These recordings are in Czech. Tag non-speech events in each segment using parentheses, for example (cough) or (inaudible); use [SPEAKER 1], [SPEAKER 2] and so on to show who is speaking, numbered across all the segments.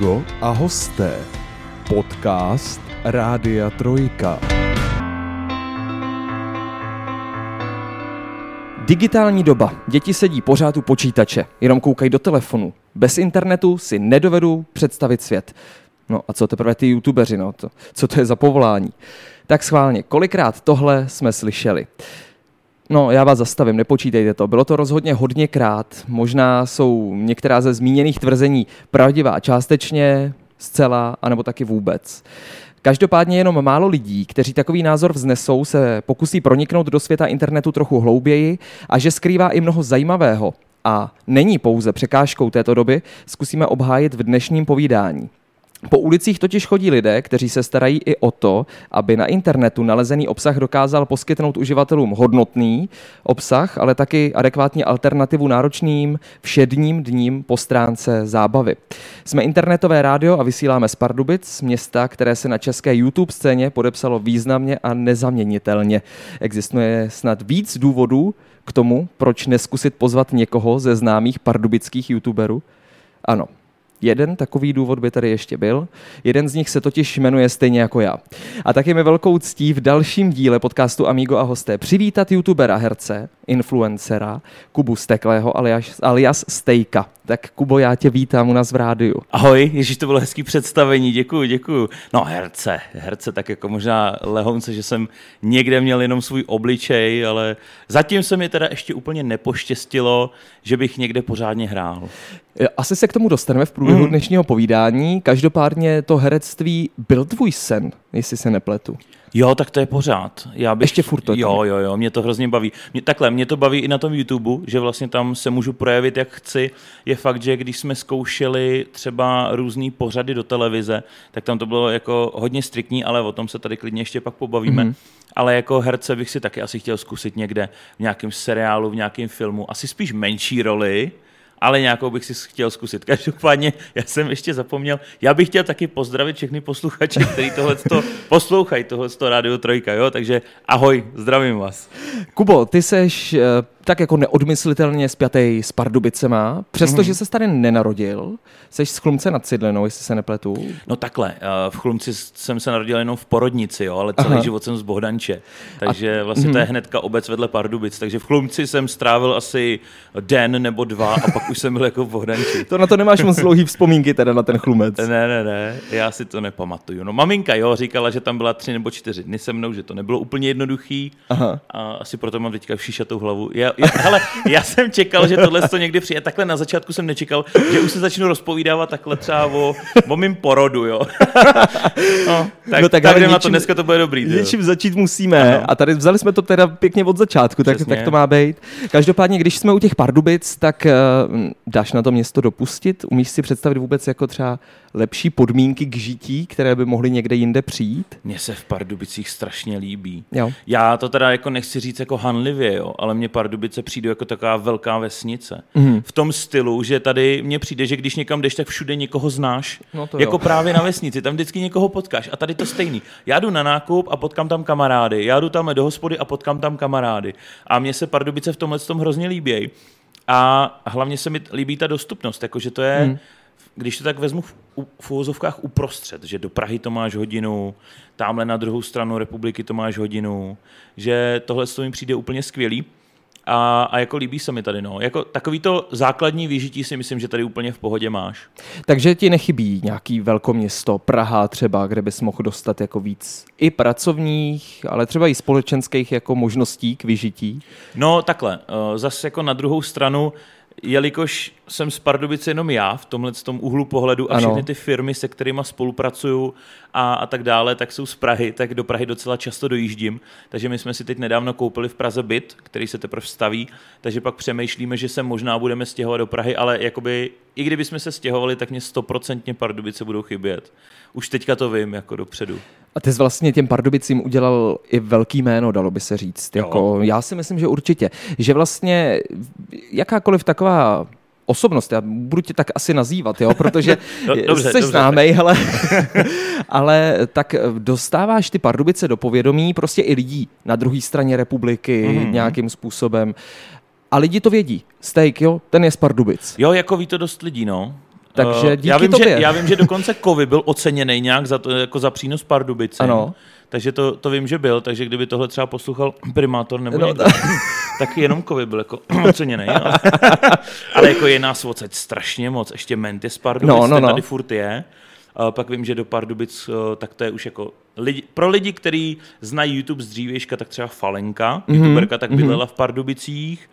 [SPEAKER 1] Amigo a hosté. Podcast Rádia Trojka.
[SPEAKER 2] Digitální doba. Děti sedí pořád u počítače, jenom koukají do telefonu. Bez internetu si nedovedu představit svět. No a co teprve ty youtubeři, no to, co to je za povolání? Tak schválně, kolikrát tohle jsme slyšeli? No, já vás zastavím, nepočítejte to. Bylo to rozhodně hodněkrát. Možná jsou některá ze zmíněných tvrzení pravdivá částečně, zcela, anebo taky vůbec. Každopádně jenom málo lidí, kteří takový názor vznesou, se pokusí proniknout do světa internetu trochu hlouběji a že skrývá i mnoho zajímavého a není pouze překážkou této doby, zkusíme obhájit v dnešním povídání. Po ulicích totiž chodí lidé, kteří se starají i o to, aby na internetu nalezený obsah dokázal poskytnout uživatelům hodnotný obsah, ale taky adekvátní alternativu náročným všedním dním po stránce zábavy. Jsme internetové rádio a vysíláme z Pardubic, města, které se na české YouTube scéně podepsalo významně a nezaměnitelně. Existuje snad víc důvodů k tomu, proč neskusit pozvat někoho ze známých pardubických YouTuberů? Ano, Jeden takový důvod by tady ještě byl. Jeden z nich se totiž jmenuje stejně jako já. A taky mi velkou ctí v dalším díle podcastu Amigo a hosté přivítat youtubera, herce, influencera Kubu Steklého alias, alias Stejka. Tak Kubo, já tě vítám u nás v rádiu.
[SPEAKER 3] Ahoj, ježíš, to bylo hezký představení, děkuji, děkuji. No herce, herce, tak jako možná lehounce, že jsem někde měl jenom svůj obličej, ale zatím se mi teda ještě úplně nepoštěstilo, že bych někde pořádně hrál.
[SPEAKER 2] Asi se k tomu dostaneme v průběhu mm. dnešního povídání. Každopádně to herectví byl tvůj sen, jestli se nepletu.
[SPEAKER 3] Jo, tak to je pořád. Já bych,
[SPEAKER 2] Ještě furt to
[SPEAKER 3] Jo, jo, jo, mě to hrozně baví. Mě, takhle, mě to baví i na tom YouTube, že vlastně tam se můžu projevit, jak chci. Je fakt, že když jsme zkoušeli třeba různé pořady do televize, tak tam to bylo jako hodně striktní, ale o tom se tady klidně ještě pak pobavíme. Mm-hmm. Ale jako herce bych si taky asi chtěl zkusit někde v nějakém seriálu, v nějakém filmu. Asi spíš menší roli, ale nějakou bych si chtěl zkusit. Každopádně já jsem ještě zapomněl, já bych chtěl taky pozdravit všechny posluchače, kteří tohle (laughs) poslouchají, tohle Radio Trojka, jo, takže ahoj, zdravím vás.
[SPEAKER 2] Kubo, ty seš eh, tak jako neodmyslitelně spjatý s Pardubicema, přestože mm-hmm. se tady nenarodil, jsi z Chlumce nad Cidlinou, jestli se nepletu.
[SPEAKER 3] No takhle, eh, v Chlumci jsem se narodil jenom v porodnici, jo, ale celý Aha. život jsem z Bohdanče, takže a, vlastně mm-hmm. to je mhm. hnedka obec vedle Pardubic, takže v Chlumci jsem strávil asi den nebo dva a pak už jsem byl jako v Bohdanči.
[SPEAKER 2] to na to nemáš moc dlouhý vzpomínky teda na ten Chlumec.
[SPEAKER 3] Ne, ne, ne, já si to nepamatuju. No maminka, jo, říkala, že tam byla tři nebo čtyři dny se mnou, že to nebylo úplně jednoduchý Aha. a asi proto mám teďka všíšatou hlavu. Já, já, hele, já jsem čekal, že tohle to někdy přijde. Takhle na začátku jsem nečekal, že už se začnu rozpovídávat takhle třeba o, o mým porodu, jo. (laughs) no, tak, no, tak, tak něčím, na to dneska to bude dobrý.
[SPEAKER 2] Něčím začít musíme. Ano. A tady vzali jsme to teda pěkně od začátku, tak, tak to má být. Každopádně, když jsme u těch Pardubic, tak uh, dáš na to město dopustit? Umíš si představit vůbec jako třeba lepší podmínky k žití, které by mohly někde jinde přijít?
[SPEAKER 3] Mně se v Pardubicích strašně líbí.
[SPEAKER 2] Jo.
[SPEAKER 3] Já to teda jako nechci říct jako hanlivě, jo, ale mě Pardubice přijde jako taková velká vesnice. Mm. V tom stylu, že tady mně přijde, že když někam jdeš, tak všude někoho znáš. No to jako jo. právě na vesnici, tam vždycky někoho potkáš. A tady to stejný. Já jdu na nákup a potkám tam kamarády. Já jdu tam do hospody a potkám tam kamarády. A mně se Pardubice v tomhle tom hrozně líbí. A hlavně se mi líbí ta dostupnost, jakože to je, mm když to tak vezmu v, v uvozovkách uprostřed, že do Prahy to máš hodinu, tamhle na druhou stranu republiky to máš hodinu, že tohle to mi přijde úplně skvělý. A, a jako líbí se mi tady, no. Jako takový to základní vyžití si myslím, že tady úplně v pohodě máš.
[SPEAKER 2] Takže ti nechybí nějaký velkoměsto, Praha třeba, kde bys mohl dostat jako víc i pracovních, ale třeba i společenských jako možností k vyžití?
[SPEAKER 3] No takhle, eh, zase jako na druhou stranu, jelikož jsem z Pardubice jenom já v tomhle tom úhlu pohledu a ano. všechny ty firmy, se kterými spolupracuju a, a tak dále, tak jsou z Prahy, tak do Prahy docela často dojíždím. Takže my jsme si teď nedávno koupili v Praze byt, který se teprve staví, takže pak přemýšlíme, že se možná budeme stěhovat do Prahy, ale jakoby, i kdyby jsme se stěhovali, tak mě stoprocentně Pardubice budou chybět. Už teďka to vím, jako dopředu.
[SPEAKER 2] A ty jsi vlastně těm Pardubicím udělal i velký jméno, dalo by se říct. Jako, já si myslím, že určitě. Že vlastně jakákoliv taková osobnost, já budu tě tak asi nazývat, jo, protože (laughs) no, dobře, jsi známej, ale, (laughs) ale tak dostáváš ty Pardubice do povědomí prostě i lidí na druhé straně republiky mm-hmm. nějakým způsobem. A lidi to vědí. Steak, jo, ten je z Pardubic.
[SPEAKER 3] Jo, jako ví to dost lidí, no.
[SPEAKER 2] Takže díky
[SPEAKER 3] já vím,
[SPEAKER 2] tobě.
[SPEAKER 3] Že, já vím, že dokonce Kovy byl oceněný nějak za, to, jako za přínos Pardubice.
[SPEAKER 2] Ano.
[SPEAKER 3] Takže to, to vím, že byl, takže kdyby tohle třeba poslouchal primátor nebo no, někdo, tak (laughs) jenom Kovy byl jako (clears throat) oceněný. Ale, (laughs) ale jako je nás odsaď strašně moc, ještě Menty z Pardubic, no, no, no. tady furt je. A pak vím, že do Pardubic, eh, tak to je už jako lidi, pro lidi, kteří znají YouTube z dřívějška, tak třeba Falenka, mm-hmm. youtuberka, tak mhm. bydlela mm-hmm. v Pardubicích.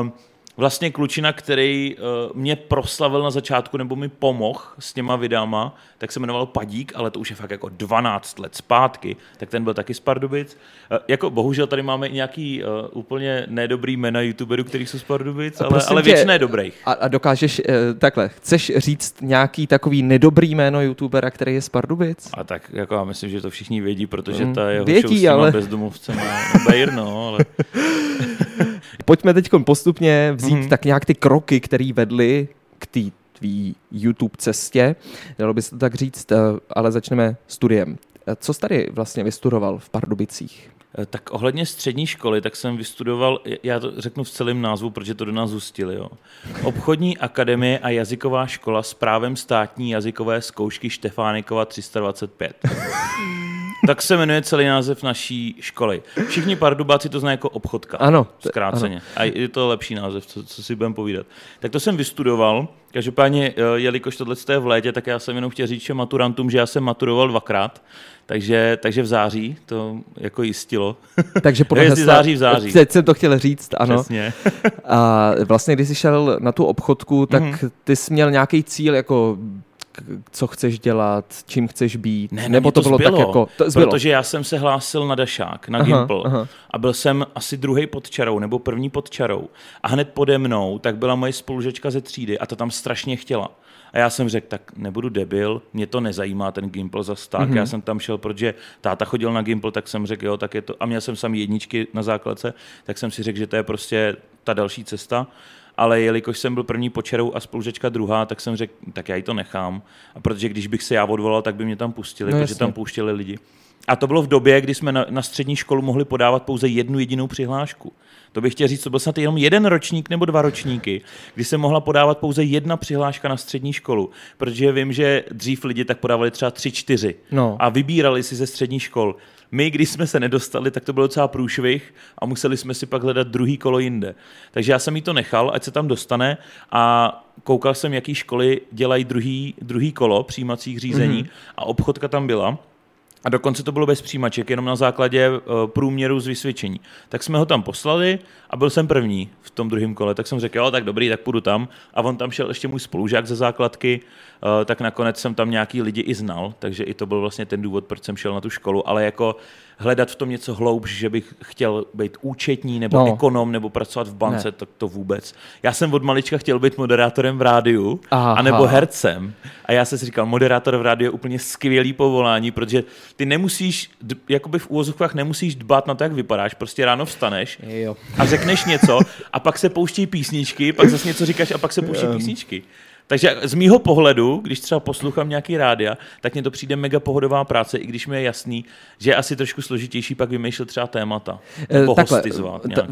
[SPEAKER 3] Um, vlastně klučina, který uh, mě proslavil na začátku nebo mi pomohl s těma videama, tak se jmenoval Padík, ale to už je fakt jako 12 let zpátky, tak ten byl taky z Pardubic. Uh, jako bohužel tady máme i nějaký uh, úplně nedobrý jména youtuberů, který jsou z Pardubic, ale, ale většina je dobrých.
[SPEAKER 2] A, a dokážeš, uh, takhle, chceš říct nějaký takový nedobrý jméno youtubera, který je z Pardubic?
[SPEAKER 3] A tak jako já myslím, že to všichni vědí, protože mm, ta jeho
[SPEAKER 2] vědí, show s těma ale...
[SPEAKER 3] bezdomovcema, no, Bayer, no, ale... (laughs)
[SPEAKER 2] Pojďme teď postupně vzít mm-hmm. tak nějak ty kroky, které vedly k té tvý YouTube cestě, dalo by se to tak říct, eh, ale začneme studiem. Eh, co jsi tady vlastně vystudoval v Pardubicích?
[SPEAKER 3] Eh, tak ohledně střední školy, tak jsem vystudoval, já to řeknu v celém názvu, protože to do nás zustili, jo. Obchodní akademie a jazyková škola s právem státní jazykové zkoušky Štefánikova 325. tak se jmenuje celý název naší školy. Všichni pardubáci to znají jako obchodka.
[SPEAKER 2] Ano.
[SPEAKER 3] Zkráceně. Ano. A je to lepší název, co, co si budeme povídat. Tak to jsem vystudoval. Každopádně, eh, jelikož tohle je v létě, tak já jsem jenom chtěl říct že maturantům, že já jsem maturoval dvakrát. Takže, takže v září to jako jistilo. (laughs)
[SPEAKER 2] Takže podle
[SPEAKER 3] hesla, září v září.
[SPEAKER 2] Teď jsem to chtěl říct, ano.
[SPEAKER 3] Přesně.
[SPEAKER 2] A vlastně, když jsi šel na tu obchodku, tak mm-hmm. ty jsi měl nějaký cíl, jako co chceš dělat, čím chceš být,
[SPEAKER 3] ne,
[SPEAKER 2] nebo to,
[SPEAKER 3] to
[SPEAKER 2] bylo
[SPEAKER 3] zbylo,
[SPEAKER 2] tak jako...
[SPEAKER 3] To zbylo. Protože já jsem se hlásil na Dašák, na aha, Gimple aha. a byl jsem asi druhý pod čarou, nebo první pod čarou a hned pode mnou tak byla moje spolužečka ze třídy a ta tam strašně chtěla. A já jsem řekl, tak nebudu debil, mě to nezajímá ten Gimple za tak. Mm-hmm. Já jsem tam šel, protože táta chodil na Gimple, tak jsem řekl, jo, tak je to. A měl jsem sami jedničky na základce, tak jsem si řekl, že to je prostě ta další cesta ale jelikož jsem byl první počerou a spolužečka druhá, tak jsem řekl, tak já ji to nechám. A protože když bych se já odvolal, tak by mě tam pustili, no, protože tam pouštěli lidi. A to bylo v době, kdy jsme na, na střední školu mohli podávat pouze jednu jedinou přihlášku. To bych chtěl říct, to byl snad jenom jeden ročník nebo dva ročníky, kdy se mohla podávat pouze jedna přihláška na střední školu, protože vím, že dřív lidi tak podávali třeba tři, čtyři no. a vybírali si ze střední škol. My, když jsme se nedostali, tak to bylo docela průšvih a museli jsme si pak hledat druhý kolo jinde. Takže já jsem jí to nechal, ať se tam dostane a koukal jsem, jaký školy dělají druhý, druhý kolo přijímacích řízení mm-hmm. a obchodka tam byla. A dokonce to bylo bez přijímaček, jenom na základě uh, průměru z vysvědčení. Tak jsme ho tam poslali a byl jsem první v tom druhém kole. Tak jsem řekl, jo, tak dobrý, tak půjdu tam. A on tam šel ještě můj spolužák ze základky, uh, tak nakonec jsem tam nějaký lidi i znal, takže i to byl vlastně ten důvod, proč jsem šel na tu školu. Ale jako hledat v tom něco hloubš, že bych chtěl být účetní nebo no. ekonom nebo pracovat v bance, ne. tak to vůbec. Já jsem od malička chtěl být moderátorem v rádiu, Aha. anebo hercem. A já jsem si říkal, moderátor v rádiu je úplně skvělý povolání, protože ty nemusíš, jakoby v úvozovkách nemusíš dbát na to, jak vypadáš. Prostě ráno vstaneš jo. a řekneš něco a pak se pouští písničky, pak zase něco říkáš a pak se pouští písničky. Takže z mýho pohledu, když třeba poslouchám nějaký rádia, tak mně to přijde mega pohodová práce, i když mi je jasný, že je asi trošku složitější pak vymýšlet třeba témata.
[SPEAKER 2] E, takhle, ta,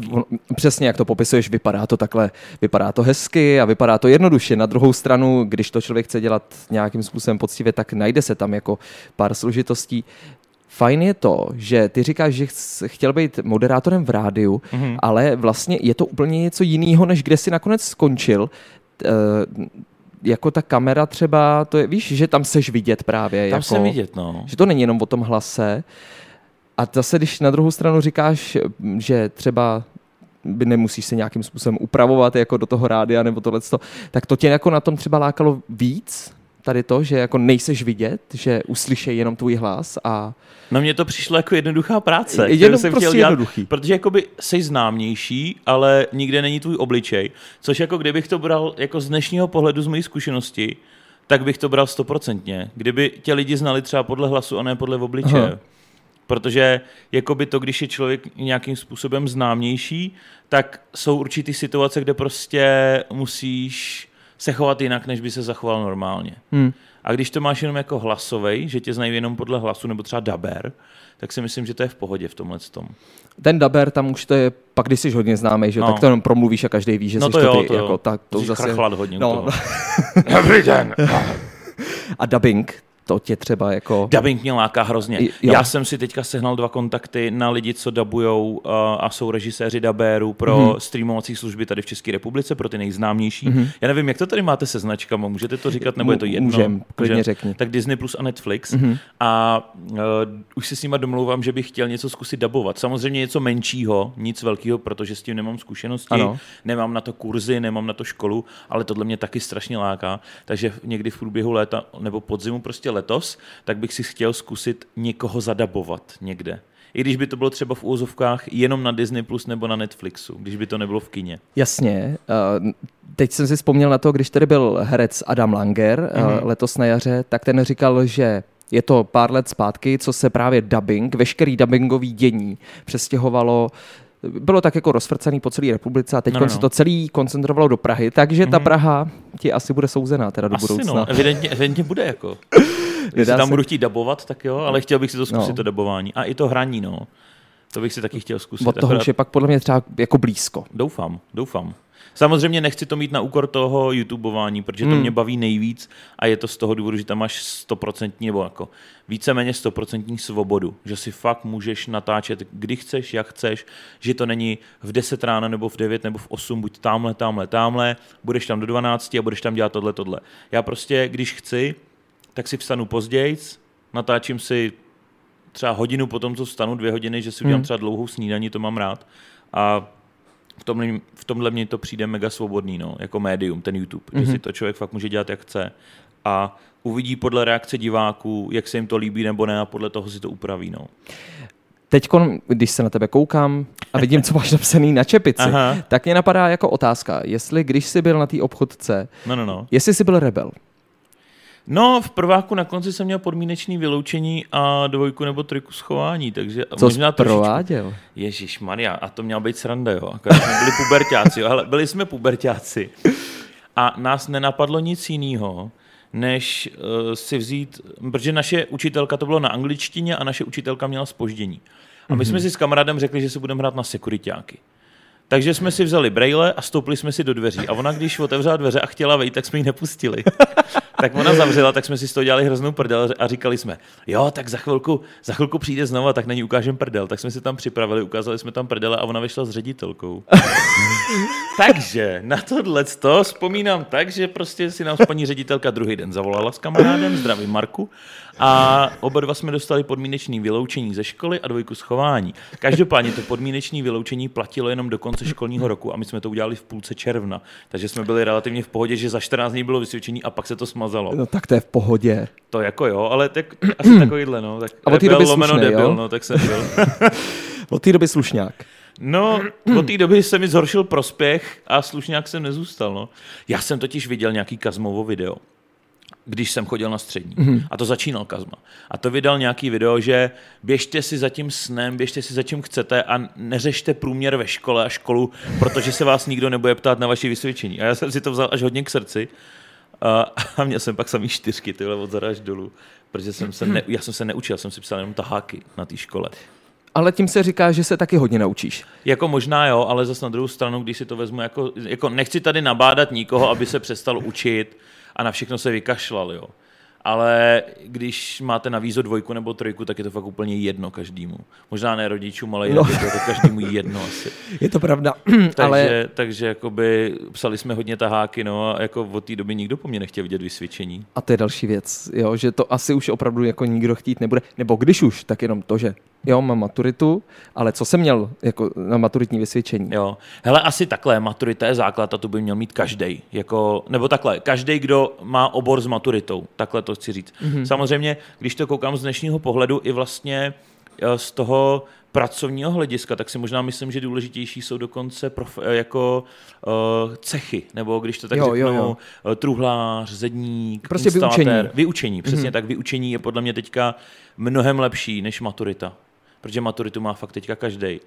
[SPEAKER 2] přesně jak to popisuješ, vypadá to takhle, vypadá to hezky a vypadá to jednoduše. Na druhou stranu, když to člověk chce dělat nějakým způsobem poctivě, tak najde se tam jako pár složitostí. Fajn je to, že ty říkáš, že chtěl být moderátorem v rádiu, mm-hmm. ale vlastně je to úplně něco jiného, než kde si nakonec skončil jako ta kamera třeba, to je, víš, že tam seš vidět právě.
[SPEAKER 3] Tam
[SPEAKER 2] jako,
[SPEAKER 3] jsem vidět, no.
[SPEAKER 2] Že to není jenom o tom hlase. A zase, když na druhou stranu říkáš, že třeba by nemusíš se nějakým způsobem upravovat jako do toho rádia nebo tohle, tak to tě jako na tom třeba lákalo víc? Tady to, že jako nejseš vidět, že uslyšej jenom tvůj hlas a...
[SPEAKER 3] No mně to přišlo jako jednoduchá práce,
[SPEAKER 2] jenom jsem prostě chtěl dělat, jednoduchý.
[SPEAKER 3] protože jakoby jsi známější, ale nikde není tvůj obličej, což jako kdybych to bral jako z dnešního pohledu z mojí zkušenosti, tak bych to bral stoprocentně. Kdyby tě lidi znali třeba podle hlasu a ne podle obličeje. Aha. Protože jakoby to, když je člověk nějakým způsobem známější, tak jsou určitý situace, kde prostě musíš se chovat jinak, než by se zachoval normálně. Hmm. A když to máš jenom jako hlasovej, že tě znají jenom podle hlasu, nebo třeba daber, tak si myslím, že to je v pohodě v tomhle tom.
[SPEAKER 2] Ten daber, tam už to je, pak když jsi hodně známý, že no. tak to jenom promluvíš a každý ví, že
[SPEAKER 3] no
[SPEAKER 2] jsi
[SPEAKER 3] to, jo,
[SPEAKER 2] to ty.
[SPEAKER 3] To
[SPEAKER 2] jako,
[SPEAKER 3] tak, to zase... hodně no. (laughs)
[SPEAKER 2] Dobrý den. a dubbing, to tě třeba jako...
[SPEAKER 3] Dubbing mě láká hrozně. Jo. Já jsem si teďka sehnal dva kontakty na lidi, co dabujou uh, a jsou režiséři dabérů pro mm-hmm. streamovací služby tady v České republice, pro ty nejznámější. Mm-hmm. Já nevím, jak to tady máte se značkama, můžete to říkat, nebo je to jedno?
[SPEAKER 2] Můžem, klidně Můžem. řekni.
[SPEAKER 3] Tak Disney Plus a Netflix. Mm-hmm. A uh, už si s nima domlouvám, že bych chtěl něco zkusit dabovat. Samozřejmě něco menšího, nic velkého, protože s tím nemám zkušenosti, ano. nemám na to kurzy, nemám na to školu, ale tohle mě taky strašně láká. Takže někdy v průběhu léta nebo podzimu prostě letos, tak bych si chtěl zkusit někoho zadabovat někde. I když by to bylo třeba v úzovkách jenom na Disney Plus nebo na Netflixu, když by to nebylo v kině.
[SPEAKER 2] Jasně. Teď jsem si vzpomněl na to, když tady byl herec Adam Langer mm-hmm. letos na jaře, tak ten říkal, že je to pár let zpátky, co se právě dubbing, veškerý dubbingový dění přestěhovalo bylo tak jako rozfrcený po celé republice a teď no, no. se no. to celý koncentrovalo do Prahy, takže mm-hmm. ta mhm. Praha ti asi bude souzená teda do asi budoucna.
[SPEAKER 3] No, evidentně, evidentně bude jako. (laughs) Když tam se... budu chtít dabovat, tak jo, ale chtěl bych si to zkusit no. to dabování. A i to hraní, no. To bych si taky chtěl zkusit.
[SPEAKER 2] Od toho akorát... už je pak podle mě třeba jako blízko.
[SPEAKER 3] Doufám, doufám. Samozřejmě nechci to mít na úkor toho YouTubeování, protože to hmm. mě baví nejvíc a je to z toho důvodu, že tam máš stoprocentní nebo jako víceméně stoprocentní svobodu, že si fakt můžeš natáčet, kdy chceš, jak chceš, že to není v 10 ráno nebo v 9 nebo v 8, buď tamhle, tamhle, tamhle, budeš tam do 12 a budeš tam dělat tohle, tohle. Já prostě, když chci, tak si vstanu později, natáčím si třeba hodinu po tom, co vstanu, dvě hodiny, že si udělám hmm. třeba dlouhou snídaní, to mám rád. A v tomhle, v tomhle mně to přijde mega svobodný, no, jako médium, ten YouTube, mm-hmm. že si mhm. to člověk fakt může dělat, jak chce. A uvidí podle reakce diváků, jak se jim to líbí nebo ne a podle toho si to upraví. No.
[SPEAKER 2] Teď, když se na tebe koukám a vidím, co máš (laughs) napsaný na čepici, Aha. tak mě napadá jako otázka, jestli když jsi byl na té obchodce,
[SPEAKER 3] no, no, no.
[SPEAKER 2] jestli jsi byl rebel.
[SPEAKER 3] No, v prváku na konci jsem měl podmínečný vyloučení a dvojku nebo trojku schování, takže
[SPEAKER 2] Co možná jsi prováděl?
[SPEAKER 3] Ježíš Maria, a to měla být sranda, jo. Akorát jsme byli pubertáci, jo. Hele, byli jsme pubertáci. A nás nenapadlo nic jiného, než uh, si vzít, protože naše učitelka, to bylo na angličtině a naše učitelka měla spoždění. A my mm-hmm. jsme si s kamarádem řekli, že se budeme hrát na sekuritáky. Takže jsme si vzali brejle a stoupli jsme si do dveří. A ona, když otevřela dveře a chtěla vejít, tak jsme ji nepustili. (laughs) tak ona zavřela, tak jsme si z toho dělali hroznou prdel a říkali jsme, jo, tak za chvilku, za chvilku přijde znova, tak na ní ukážem prdel. Tak jsme si tam připravili, ukázali jsme tam prdele a ona vyšla s ředitelkou. (laughs) Takže na tohle to vzpomínám tak, že prostě si nám paní ředitelka druhý den zavolala s kamarádem, zdravím Marku, a oba dva jsme dostali podmínečný vyloučení ze školy a dvojku schování. Každopádně to podmínečné vyloučení platilo jenom do konce školního roku a my jsme to udělali v půlce června. Takže jsme byli relativně v pohodě, že za 14 dní bylo vysvědčení a pak se to smazalo.
[SPEAKER 2] No tak to je v pohodě.
[SPEAKER 3] To jako jo, ale tak, asi takovýhle, no. Tak
[SPEAKER 2] a od té doby slušnej,
[SPEAKER 3] debil,
[SPEAKER 2] jo?
[SPEAKER 3] no, tak jsem byl. (laughs)
[SPEAKER 2] od té doby slušňák.
[SPEAKER 3] No, od té doby se mi zhoršil prospěch a slušňák jsem nezůstal. No. Já jsem totiž viděl nějaký Kazmovo video když jsem chodil na střední. Mm-hmm. A to začínal Kazma. A to vydal nějaký video, že běžte si za tím snem, běžte si za čím chcete a neřešte průměr ve škole a školu, protože se vás nikdo nebude ptát na vaše vysvědčení. A já jsem si to vzal až hodně k srdci. A měl jsem pak samý čtyřky, tyhle od zara až dolů. Protože jsem se ne, já jsem se neučil, jsem si psal jenom taháky na té škole.
[SPEAKER 2] Ale tím se říká, že se taky hodně naučíš.
[SPEAKER 3] Jako možná jo, ale zase na druhou stranu, když si to vezmu, jako, jako nechci tady nabádat nikoho, aby se přestal učit, a na všechno se vykašlal, jo. Ale když máte na vízo dvojku nebo trojku, tak je to fakt úplně jedno každému. Možná ne rodičům, ale no. je to každému jedno asi. (laughs)
[SPEAKER 2] Je to pravda. (clears throat)
[SPEAKER 3] takže, ale... takže jakoby psali jsme hodně taháky, no a jako od té doby nikdo po mně nechtěl vidět vysvědčení.
[SPEAKER 2] A to je další věc, jo, že to asi už opravdu jako nikdo chtít nebude. Nebo když už, tak jenom to, že jo, mám maturitu, ale co jsem měl jako na maturitní vysvědčení?
[SPEAKER 3] Jo, hele, asi takhle, maturita je základ a to by měl mít každý. Jako, nebo takhle, každý, kdo má obor s maturitou, takhle to chci říct. Mm-hmm. Samozřejmě, když to koukám z dnešního pohledu, i vlastně eh, z toho pracovního hlediska, tak si možná myslím, že důležitější jsou dokonce prof, eh, jako uh, cechy, nebo když to tak jo, řeknu, jo, jo. truhlář, zedník,
[SPEAKER 2] prostě vyučení.
[SPEAKER 3] Vyučení, přesně mm-hmm. tak. Vyučení je podle mě teďka mnohem lepší než maturita protože maturitu má fakt teďka každý.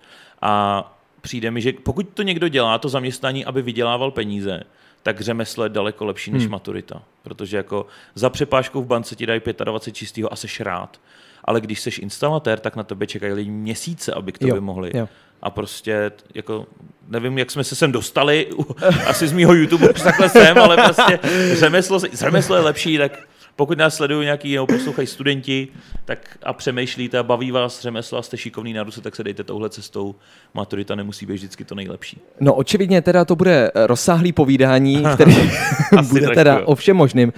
[SPEAKER 3] A přijde mi, že pokud to někdo dělá, to zaměstnání, aby vydělával peníze, tak řemeslo je daleko lepší než hmm. maturita. Protože jako za přepážkou v bance ti dají 25 čistého a seš rád. Ale když seš instalatér, tak na tebe čekají lidi měsíce, aby k tobě jo, mohli. Jo. A prostě, jako, nevím, jak jsme se sem dostali, (laughs) asi z mýho YouTube už takhle jsem, ale prostě řemeslo, řemeslo je lepší, tak pokud nás sledují nějaký nebo poslouchají studenti tak a přemýšlíte a baví vás řemeslo a jste šikovný na Ruse, tak se dejte touhle cestou. Maturita nemusí být vždycky to nejlepší.
[SPEAKER 2] No očividně teda to bude rozsáhlý povídání, (laughs) který (laughs) bude teda o všem možným.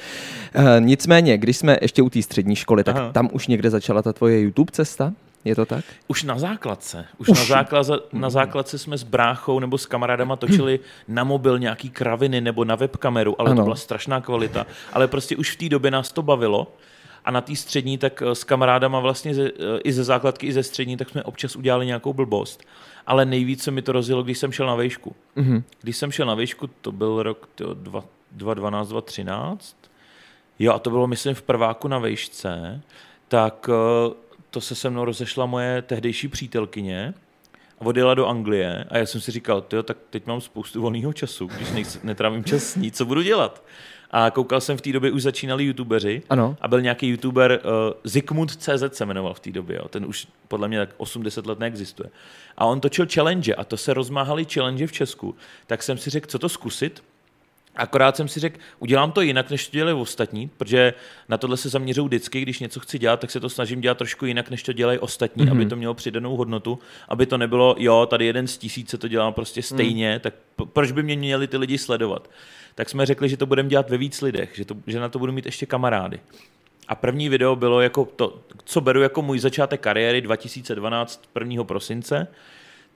[SPEAKER 2] Uh, nicméně, když jsme ještě u té střední školy, tak Aha. tam už někde začala ta tvoje YouTube cesta? Je to tak?
[SPEAKER 3] Už na základce. Už, Už. Na, základce, na základce jsme s bráchou nebo s kamarádama točili na mobil nějaký kraviny nebo na webkameru, ale ano. to byla strašná kvalita. Ale prostě už v té době nás to bavilo. A na té střední, tak eh, s kamarádama vlastně ze, eh, i ze základky, i ze střední, tak jsme občas udělali nějakou blbost. Ale nejvíce mi to rozjelo, když jsem šel na vejšku. Mm-hmm. Když jsem šel na vejšku, to byl rok 2012, 2013. Jo, a to bylo, myslím, v prváku na vejšce. Tak eh, to se se mnou rozešla moje tehdejší přítelkyně a odjela do Anglie a já jsem si říkal, tyjo, tak teď mám spoustu volného času, když nejsi, netrávím čas s ní, co budu dělat? A koukal jsem v té době, už začínali youtubeři ano. a byl nějaký youtuber, uh, Zikmund CZ se jmenoval v té době, jo. ten už podle mě tak 80 let neexistuje. A on točil challenge a to se rozmáhali challenge v Česku. Tak jsem si řekl, co to zkusit, Akorát jsem si řekl, udělám to jinak, než to dělají ostatní, protože na tohle se zaměřuju vždycky, když něco chci dělat, tak se to snažím dělat trošku jinak, než to dělají ostatní, mm-hmm. aby to mělo přidanou hodnotu, aby to nebylo, jo, tady jeden z tisíce to dělá prostě stejně, mm. tak proč by mě měli ty lidi sledovat? Tak jsme řekli, že to budeme dělat ve víc lidech, že, to, že na to budu mít ještě kamarády. A první video bylo jako to, co beru jako můj začátek kariéry 2012, 1. prosince,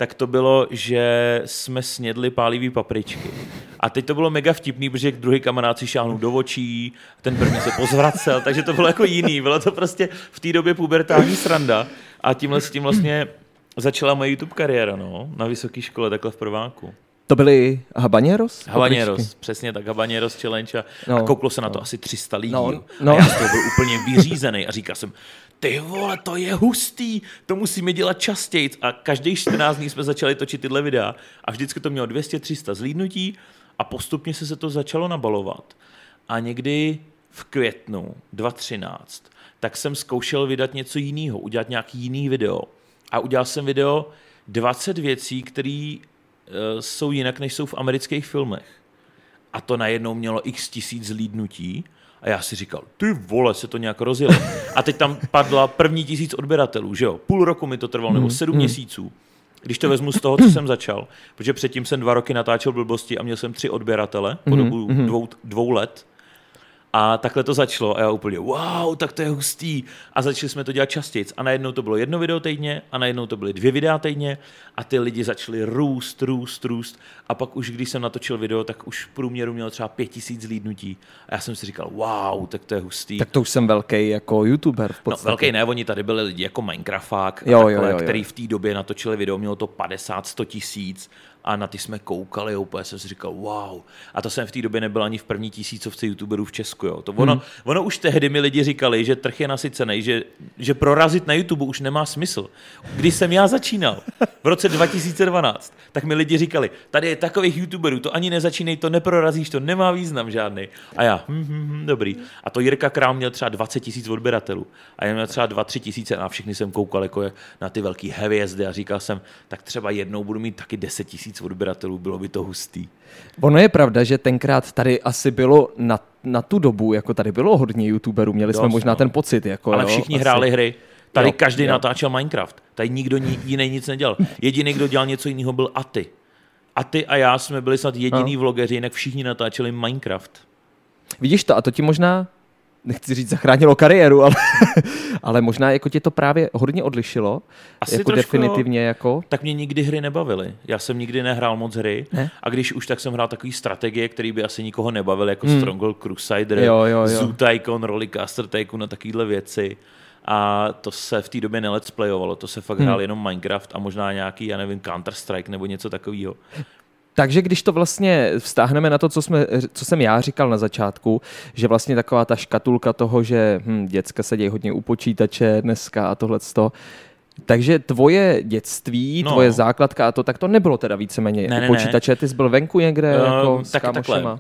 [SPEAKER 3] tak to bylo, že jsme snědli pálivý papričky. A teď to bylo mega vtipný, protože druhý kamarád si šáhnul do očí, ten první se pozvracel, takže to bylo jako jiný. Bylo to prostě v té době pubertální sranda. A tímhle s tím vlastně začala moje YouTube kariéra, no, na vysoké škole, takhle v prváku.
[SPEAKER 2] To byly habaneros?
[SPEAKER 3] Habaneros, přesně tak, habaneros challenge a, no, a kouklo se na to no. asi 300 lidí. No, no. A já z toho byl úplně vyřízený a říkal jsem, ty vole, to je hustý, to musíme dělat častěji. A každý 14 dní jsme začali točit tyhle videa a vždycky to mělo 200-300 zlídnutí a postupně se, se to začalo nabalovat. A někdy v květnu 2013 tak jsem zkoušel vydat něco jiného, udělat nějaký jiný video. A udělal jsem video 20 věcí, které uh, jsou jinak, než jsou v amerických filmech. A to najednou mělo x tisíc zlídnutí a já si říkal, ty vole, se to nějak rozjelo. A teď tam padla první tisíc odběratelů, že jo? Půl roku mi to trvalo, nebo mhm, sedm mm. měsíců. Když to vezmu z toho, co jsem začal, protože předtím jsem dva roky natáčel blbosti a měl jsem tři odběratele po mhm, dobu mm. dvou, dvou let, a takhle to začalo a já úplně, wow, tak to je hustý. A začali jsme to dělat častěji. A najednou to bylo jedno video týdně a najednou to byly dvě videa týdně a ty lidi začali růst, růst, růst. A pak už, když jsem natočil video, tak už v průměru měl třeba pět tisíc zlídnutí. A já jsem si říkal, wow, tak to je hustý.
[SPEAKER 2] Tak to už jsem velký jako youtuber v no,
[SPEAKER 3] podstatě. No, velký ne, oni tady byli lidi jako Minecraft, jo, jo, jo, jo. který v té době natočili video, mělo to 50, 100 tisíc a na ty jsme koukali a úplně jsem si říkal, wow. A to jsem v té době nebyl ani v první tisícovce youtuberů v Česku. Jo. To ono, hmm. ono už tehdy mi lidi říkali, že trh je nasycený, že, že prorazit na YouTube už nemá smysl. Když jsem já začínal v roce 2012, tak mi lidi říkali, tady je takových youtuberů, to ani nezačínej, to neprorazíš, to nemá význam žádný. A já, hm, hm, hm, dobrý. A to Jirka Krám měl třeba 20 tisíc odběratelů. A já měl třeba 2-3 tisíce a všechny jsem koukal jako na ty velké hvězdy a říkal jsem, tak třeba jednou budu mít taky 10 tisíc tisíc odběratelů, bylo by to hustý.
[SPEAKER 2] Ono je pravda, že tenkrát tady asi bylo na, na tu dobu, jako tady bylo hodně youtuberů, měli jsme možná no. ten pocit. Jako,
[SPEAKER 3] Ale všichni asi. hráli hry. Tady jo, každý jo. natáčel Minecraft. Tady nikdo jiný nic nedělal. Jediný, kdo dělal něco jiného, byl Aty. Aty a já jsme byli snad jediný no. vlogeři, jinak všichni natáčeli Minecraft.
[SPEAKER 2] Vidíš to, a to ti možná nechci říct zachránilo kariéru, ale, (laughs) ale možná jako tě to právě hodně odlišilo. Asi jako trošku, definitivně jako.
[SPEAKER 3] Tak mě nikdy hry nebavily. Já jsem nikdy nehrál moc hry ne? a když už, tak jsem hrál takový strategie, který by asi nikoho nebavil, jako hmm. Stronghold Crusader, jo, jo, jo. Zoo Tycoon, Rollercoaster Tycoon a takovéhle věci. A to se v té době nelet's playovalo, to se fakt hmm. hrál jenom Minecraft a možná nějaký, já nevím, Counter-Strike nebo něco takového.
[SPEAKER 2] Takže když to vlastně vztáhneme na to, co, jsme, co jsem já říkal na začátku, že vlastně taková ta škatulka toho, že hm, děcka sedějí hodně u počítače dneska a tohle Takže tvoje dětství, no. tvoje základka a to, tak to nebylo teda víceméně ne, ne, počítače, ty jsi byl venku někde uh, jako tak, s takhle. Uh,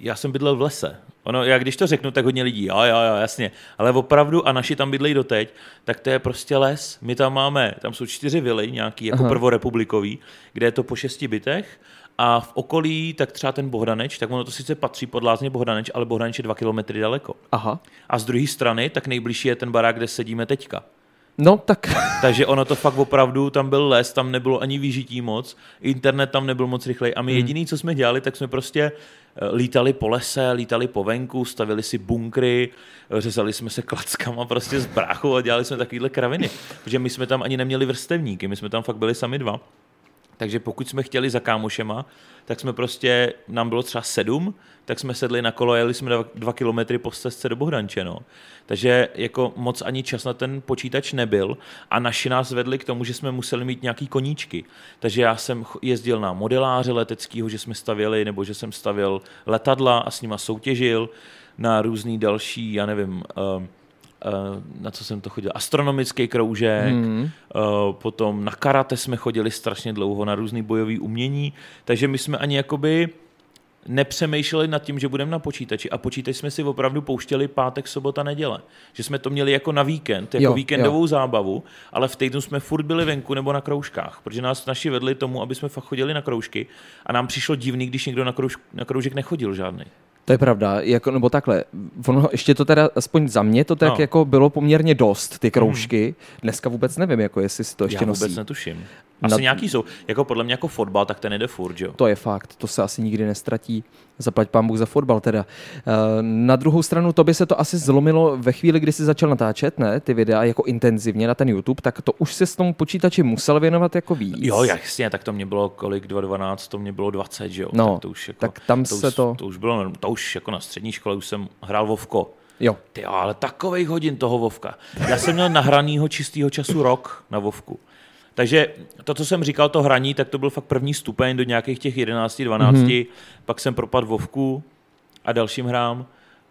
[SPEAKER 3] já jsem bydlel v lese. Ono, já když to řeknu, tak hodně lidí, jo, jo, jo, jasně. Ale opravdu, a naši tam bydlejí doteď, tak to je prostě les. My tam máme, tam jsou čtyři vily, nějaký jako Aha. prvorepublikový, kde je to po šesti bytech a v okolí, tak třeba ten Bohdaneč, tak ono to sice patří pod lázně Bohdaneč, ale Bohdaneč je dva kilometry daleko.
[SPEAKER 2] Aha.
[SPEAKER 3] A z druhé strany, tak nejbližší je ten barák, kde sedíme teďka.
[SPEAKER 2] No, tak... (laughs)
[SPEAKER 3] Takže ono to fakt opravdu, tam byl les, tam nebylo ani výžití moc, internet tam nebyl moc rychlej a my hmm. jediný, co jsme dělali, tak jsme prostě lítali po lese, lítali po venku, stavili si bunkry, řezali jsme se klackama prostě z bráchu a dělali jsme takovýhle kraviny. Protože my jsme tam ani neměli vrstevníky, my jsme tam fakt byli sami dva. Takže pokud jsme chtěli za kámošema, tak jsme prostě, nám bylo třeba sedm, tak jsme sedli na kolo, jeli jsme dva, dva kilometry po cestce do Bohdanče, no. Takže jako moc ani čas na ten počítač nebyl a naši nás vedli k tomu, že jsme museli mít nějaký koníčky. Takže já jsem jezdil na modeláře leteckého, že jsme stavěli, nebo že jsem stavil letadla a s nima soutěžil na různý další, já nevím, uh, na co jsem to chodil, astronomický kroužek, hmm. potom na karate jsme chodili strašně dlouho, na různý bojový umění, takže my jsme ani jakoby nepřemýšleli nad tím, že budeme na počítači a počítač jsme si opravdu pouštěli pátek, sobota, neděle. Že jsme to měli jako na víkend, jako jo, víkendovou jo. zábavu, ale v týdnu jsme furt byli venku nebo na kroužkách, protože nás naši vedli tomu, aby jsme fakt chodili na kroužky a nám přišlo divný, když někdo na, krouž, na kroužek nechodil žádný.
[SPEAKER 2] To je pravda, jako, nebo takhle, ono ještě to teda, aspoň za mě to tak no. jako bylo poměrně dost, ty kroužky. Hmm. Dneska vůbec nevím, jako jestli si to ještě
[SPEAKER 3] Já vůbec nosí. netuším. Asi na... nějaký jsou. Jako podle mě jako fotbal, tak ten jde furt, jo?
[SPEAKER 2] To je fakt, to se asi nikdy nestratí. Zaplať pán Bůh za fotbal teda. Eh, na druhou stranu, to by se to asi zlomilo ve chvíli, kdy jsi začal natáčet, ne, ty videa jako intenzivně na ten YouTube, tak to už se s tomu počítači musel věnovat jako víc.
[SPEAKER 3] Jo, jasně, tak to mě bylo kolik, 212, to mě bylo 20, že jo?
[SPEAKER 2] No,
[SPEAKER 3] tak, to už jako,
[SPEAKER 2] tak tam
[SPEAKER 3] to
[SPEAKER 2] se
[SPEAKER 3] už,
[SPEAKER 2] to...
[SPEAKER 3] To už bylo, to už jako na střední škole už jsem hrál Vovko.
[SPEAKER 2] Jo.
[SPEAKER 3] Ty ale takových hodin toho Vovka. Já jsem měl nahranýho čistého času rok na Vovku. Takže to, co jsem říkal, to hraní, tak to byl fakt první stupeň do nějakých těch 11, 12, mm-hmm. pak jsem propadl Vovku a dalším hrám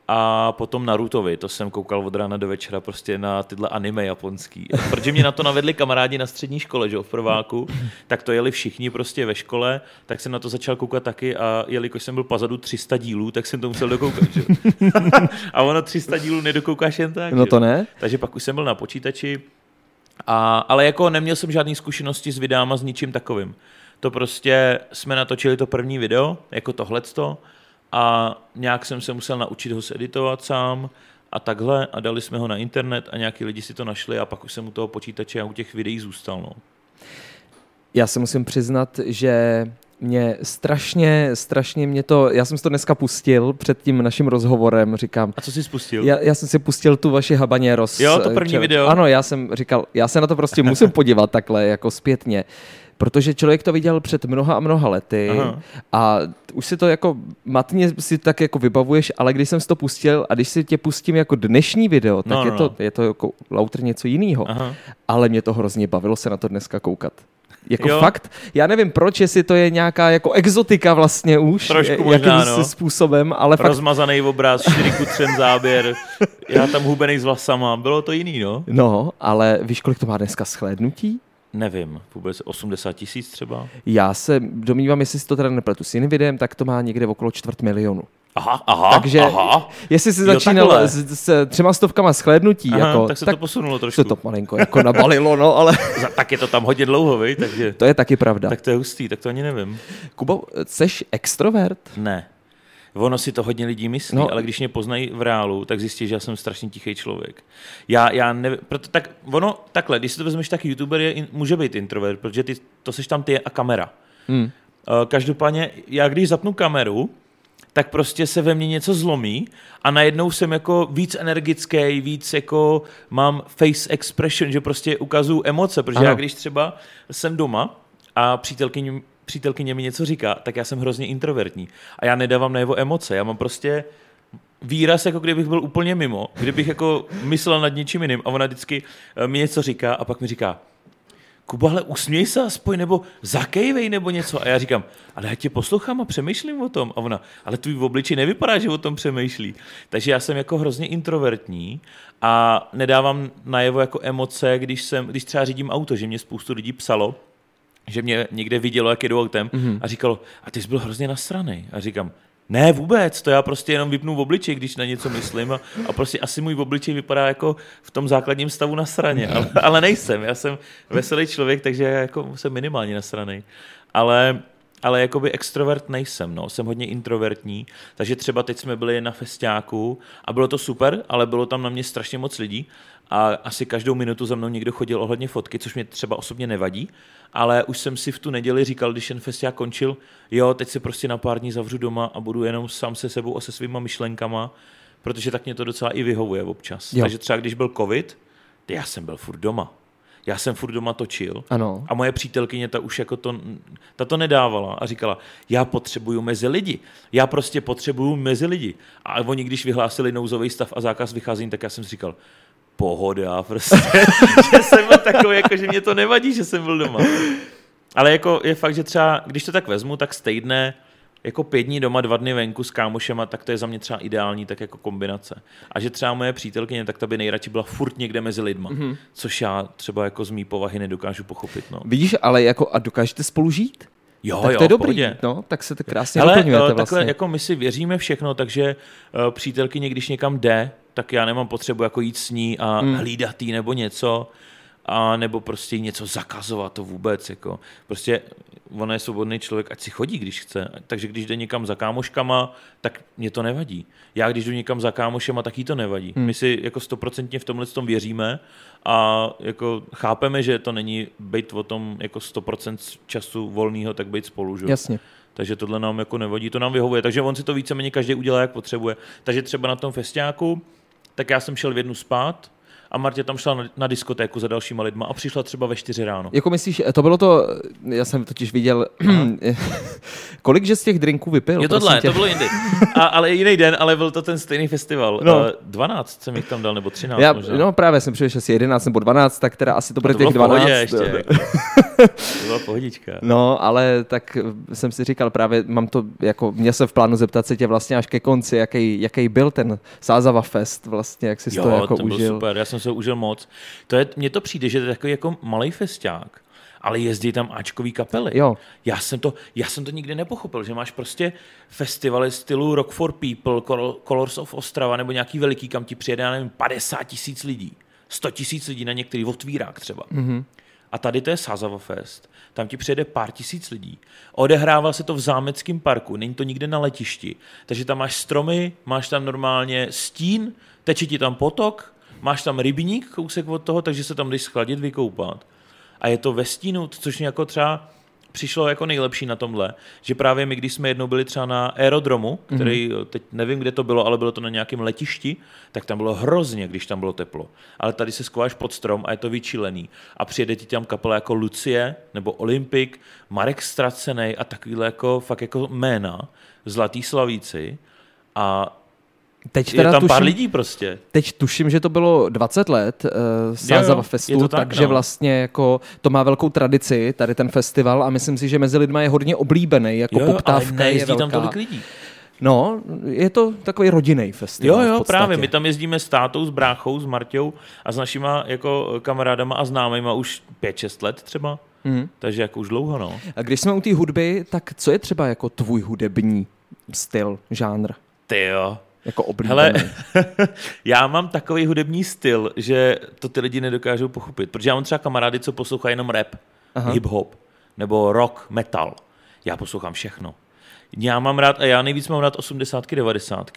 [SPEAKER 3] a potom Narutovi, to jsem koukal od rána do večera prostě na tyhle anime japonský. Protože mě na to navedli kamarádi na střední škole, že v prváku, tak to jeli všichni prostě ve škole, tak jsem na to začal koukat taky a jelikož jsem byl pozadu 300 dílů, tak jsem to musel dokoukat, že? (laughs) a ono 300 dílů nedokoukáš jen tak,
[SPEAKER 2] No to ne.
[SPEAKER 3] Takže pak už jsem byl na počítači, a, ale jako neměl jsem žádné zkušenosti s videama, s ničím takovým. To prostě jsme natočili to první video, jako tohleto, a nějak jsem se musel naučit ho editovat sám a takhle a dali jsme ho na internet a nějaký lidi si to našli a pak už jsem u toho počítače a u těch videí zůstal. No.
[SPEAKER 2] Já se musím přiznat, že mě strašně, strašně mě to, já jsem si to dneska pustil před tím naším rozhovorem, říkám.
[SPEAKER 3] A co jsi spustil?
[SPEAKER 2] Já, já jsem si pustil tu vaši habaněros.
[SPEAKER 3] Jo, to první video.
[SPEAKER 2] Ano, já jsem říkal, já se na to prostě musím podívat takhle, jako zpětně. Protože člověk to viděl před mnoha a mnoha lety Aha. a už si to jako matně si tak jako vybavuješ, ale když jsem si to pustil a když si tě pustím jako dnešní video, tak no, je, no. To, je to jako lauter něco jiného. Ale mě to hrozně bavilo se na to dneska koukat. Jako jo. fakt, já nevím proč, jestli to je nějaká jako exotika vlastně už,
[SPEAKER 3] Trošku možná, no.
[SPEAKER 2] způsobem, ale fakt...
[SPEAKER 3] Rozmazaný obraz, 4 ku 3 záběr, já tam hubený s vlasama, bylo to jiný, no.
[SPEAKER 2] No, ale víš, kolik to má dneska shlédnutí?
[SPEAKER 3] Nevím, vůbec 80 tisíc třeba?
[SPEAKER 2] Já se domnívám, jestli si to teda nepletu s jiným videem, tak to má někde okolo čtvrt milionu.
[SPEAKER 3] Aha, aha,
[SPEAKER 2] Takže
[SPEAKER 3] aha.
[SPEAKER 2] jestli jsi začínal s, s třema stovkama shlédnutí, aha, jako,
[SPEAKER 3] tak se tak to posunulo trošku.
[SPEAKER 2] Se to malinko jako nabalilo, no, ale... (laughs)
[SPEAKER 3] tak je to tam hodně dlouho, vej, takže...
[SPEAKER 2] To je taky pravda.
[SPEAKER 3] Tak to je hustý, tak to ani nevím.
[SPEAKER 2] Kubo, jsi extrovert?
[SPEAKER 3] Ne. Ono si to hodně lidí myslí, no. ale když mě poznají v reálu, tak zjistí, že já jsem strašně tichý člověk. Já, já nevím, proto tak, ono takhle, když si to vezmeš, tak youtuber je, může být introvert, protože ty, to seš tam ty a kamera. Hmm. Uh, každopádně, já když zapnu kameru, tak prostě se ve mně něco zlomí a najednou jsem jako víc energický, víc jako mám face expression, že prostě ukazuju emoce, protože ano. já když třeba jsem doma a přítelkyně, přítelkyně mi něco říká, tak já jsem hrozně introvertní a já nedávám na jeho emoce, já mám prostě výraz, jako kdybych byl úplně mimo, kdybych jako myslel nad něčím jiným a ona vždycky eh, mi něco říká a pak mi říká, Kuba, ale usměj se aspoň, nebo zakejvej, nebo něco. A já říkám, ale já tě poslouchám a přemýšlím o tom. A ona, ale tvůj v obliči nevypadá, že o tom přemýšlí. Takže já jsem jako hrozně introvertní a nedávám najevo jako emoce, když, jsem, když třeba řídím auto, že mě spoustu lidí psalo, že mě někde vidělo, jak jedu autem mm-hmm. a říkalo, a ty jsi byl hrozně nasraný. A říkám, ne, vůbec, to já prostě jenom vypnu v obličej, když na něco myslím a, a prostě asi můj obličej vypadá jako v tom základním stavu na straně, ale, ale nejsem, já jsem veselý člověk, takže já jako jsem minimálně na straně. Ale, ale jakoby extrovert nejsem, no, jsem hodně introvertní, takže třeba teď jsme byli na festiáku a bylo to super, ale bylo tam na mě strašně moc lidí a asi každou minutu za mnou někdo chodil ohledně fotky, což mě třeba osobně nevadí, ale už jsem si v tu neděli říkal, když ten festiák končil, jo, teď se prostě na pár dní zavřu doma a budu jenom sám se sebou a se svýma myšlenkama, protože tak mě to docela i vyhovuje občas. Jo. Takže třeba když byl covid, já jsem byl furt doma. Já jsem furt doma točil
[SPEAKER 2] ano.
[SPEAKER 3] a moje přítelkyně ta už jako to, ta to nedávala a říkala, já potřebuju mezi lidi. Já prostě potřebuju mezi lidi. A oni, když vyhlásili nouzový stav a zákaz vycházení, tak já jsem si říkal, pohoda, prostě, (laughs) že jsem byl takový, jako, že mě to nevadí, že jsem byl doma. Ale jako je fakt, že třeba, když to tak vezmu, tak týdne jako pět dní doma, dva dny venku s kámošema, tak to je za mě třeba ideální tak jako kombinace. A že třeba moje přítelkyně, tak ta by nejradši byla furt někde mezi lidma, mm-hmm. což já třeba jako z mý povahy nedokážu pochopit. No.
[SPEAKER 2] Vidíš, ale jako a dokážete spolu žít?
[SPEAKER 3] Jo,
[SPEAKER 2] tak
[SPEAKER 3] jo,
[SPEAKER 2] to je dobrý, no, tak se to krásně
[SPEAKER 3] Ale
[SPEAKER 2] doplňujete
[SPEAKER 3] takhle,
[SPEAKER 2] vlastně.
[SPEAKER 3] jako my si věříme všechno, takže uh, přítelkyně, když někam jde, tak já nemám potřebu jako jít s ní a hmm. hlídat jí nebo něco, a nebo prostě něco zakazovat, to vůbec. Jako. Prostě ona je svobodný člověk, ať si chodí, když chce. Takže když jde někam za kámoškama, tak mě to nevadí. Já když jdu někam za kámošema, tak jí to nevadí. Hmm. My si jako stoprocentně v tomhle tom věříme a jako chápeme, že to není být o tom jako 100% času volného, tak být spolu. Že?
[SPEAKER 2] Jasně.
[SPEAKER 3] Takže tohle nám jako nevadí, to nám vyhovuje. Takže on si to víceméně každý udělá, jak potřebuje. Takže třeba na tom festiáku, tak já jsem šel v jednu spát, a Martě tam šla na, na diskotéku za dalšíma lidma a přišla třeba ve čtyři ráno.
[SPEAKER 2] Jako myslíš, to bylo to, já jsem totiž viděl, (clears throat) kolik že z těch drinků vypil?
[SPEAKER 3] Je tohle, to bylo jindy. A, ale jiný den, ale byl to ten stejný festival. No. Uh, 12 jsem jich tam dal, nebo 13 já, možná.
[SPEAKER 2] No právě jsem přišel asi 11 nebo 12, tak teda asi to bude
[SPEAKER 3] to
[SPEAKER 2] těch 12.
[SPEAKER 3] ještě. Jako. (laughs) to byla pohodička.
[SPEAKER 2] No, ale tak jsem si říkal právě, mám to, jako měl jsem v plánu zeptat se tě vlastně až ke konci, jaký, jaký byl ten Sázava Fest vlastně, jak jsi
[SPEAKER 3] jo,
[SPEAKER 2] to jako užil.
[SPEAKER 3] Super, já jsem se užil moc. To je, mně to přijde, že to je takový jako malý festiák ale jezdí tam Ačkový kapely.
[SPEAKER 2] Jo.
[SPEAKER 3] Já jsem, to, já jsem to nikdy nepochopil, že máš prostě festivaly stylu Rock for People, Colors of Ostrava nebo nějaký veliký, kam ti přijede, já nevím, 50 tisíc lidí, 100 tisíc lidí na některý otvírák třeba. Mm-hmm. A tady to je Sázavo Fest. Tam ti přijede pár tisíc lidí. Odehrává se to v zámeckém parku, není to nikde na letišti. Takže tam máš stromy, máš tam normálně stín, teče ti tam potok, máš tam rybník kousek od toho, takže se tam jdeš schladit, vykoupat. A je to ve stínu, což mě jako třeba přišlo jako nejlepší na tomhle, že právě my, když jsme jednou byli třeba na aerodromu, který mm-hmm. teď nevím, kde to bylo, ale bylo to na nějakém letišti, tak tam bylo hrozně, když tam bylo teplo. Ale tady se skováš pod strom a je to vyčilený. A přijede ti tam kapela jako Lucie nebo Olympik, Marek Stracenej a takovýhle jako fakt jako jména, Zlatý slavíci. A Teď teda je tam tuším, pár lidí prostě.
[SPEAKER 2] Teď tuším, že to bylo 20 let uh, Sázava Festu, tak, takže no. vlastně jako to má velkou tradici, tady ten festival a myslím si, že mezi lidmi je hodně oblíbený, jako
[SPEAKER 3] jo,
[SPEAKER 2] poptávka
[SPEAKER 3] ale
[SPEAKER 2] je velká.
[SPEAKER 3] tam tolik lidí.
[SPEAKER 2] No, je to takový rodinný festival.
[SPEAKER 3] Jo, jo, právě. My tam jezdíme s tátou, s bráchou, s Marťou a s našima jako kamarádama a známejma už 5-6 let třeba. Mm. Takže jako už dlouho, no.
[SPEAKER 2] A když jsme u té hudby, tak co je třeba jako tvůj hudební styl, žánr?
[SPEAKER 3] Ty jo,
[SPEAKER 2] jako oblíbený. Hele, (laughs)
[SPEAKER 3] já mám takový hudební styl, že to ty lidi nedokážou pochopit. Protože já mám třeba kamarády, co poslouchají jenom rap, hip-hop, nebo rock, metal. Já poslouchám všechno. Já mám rád, a já nejvíc mám rád 80 90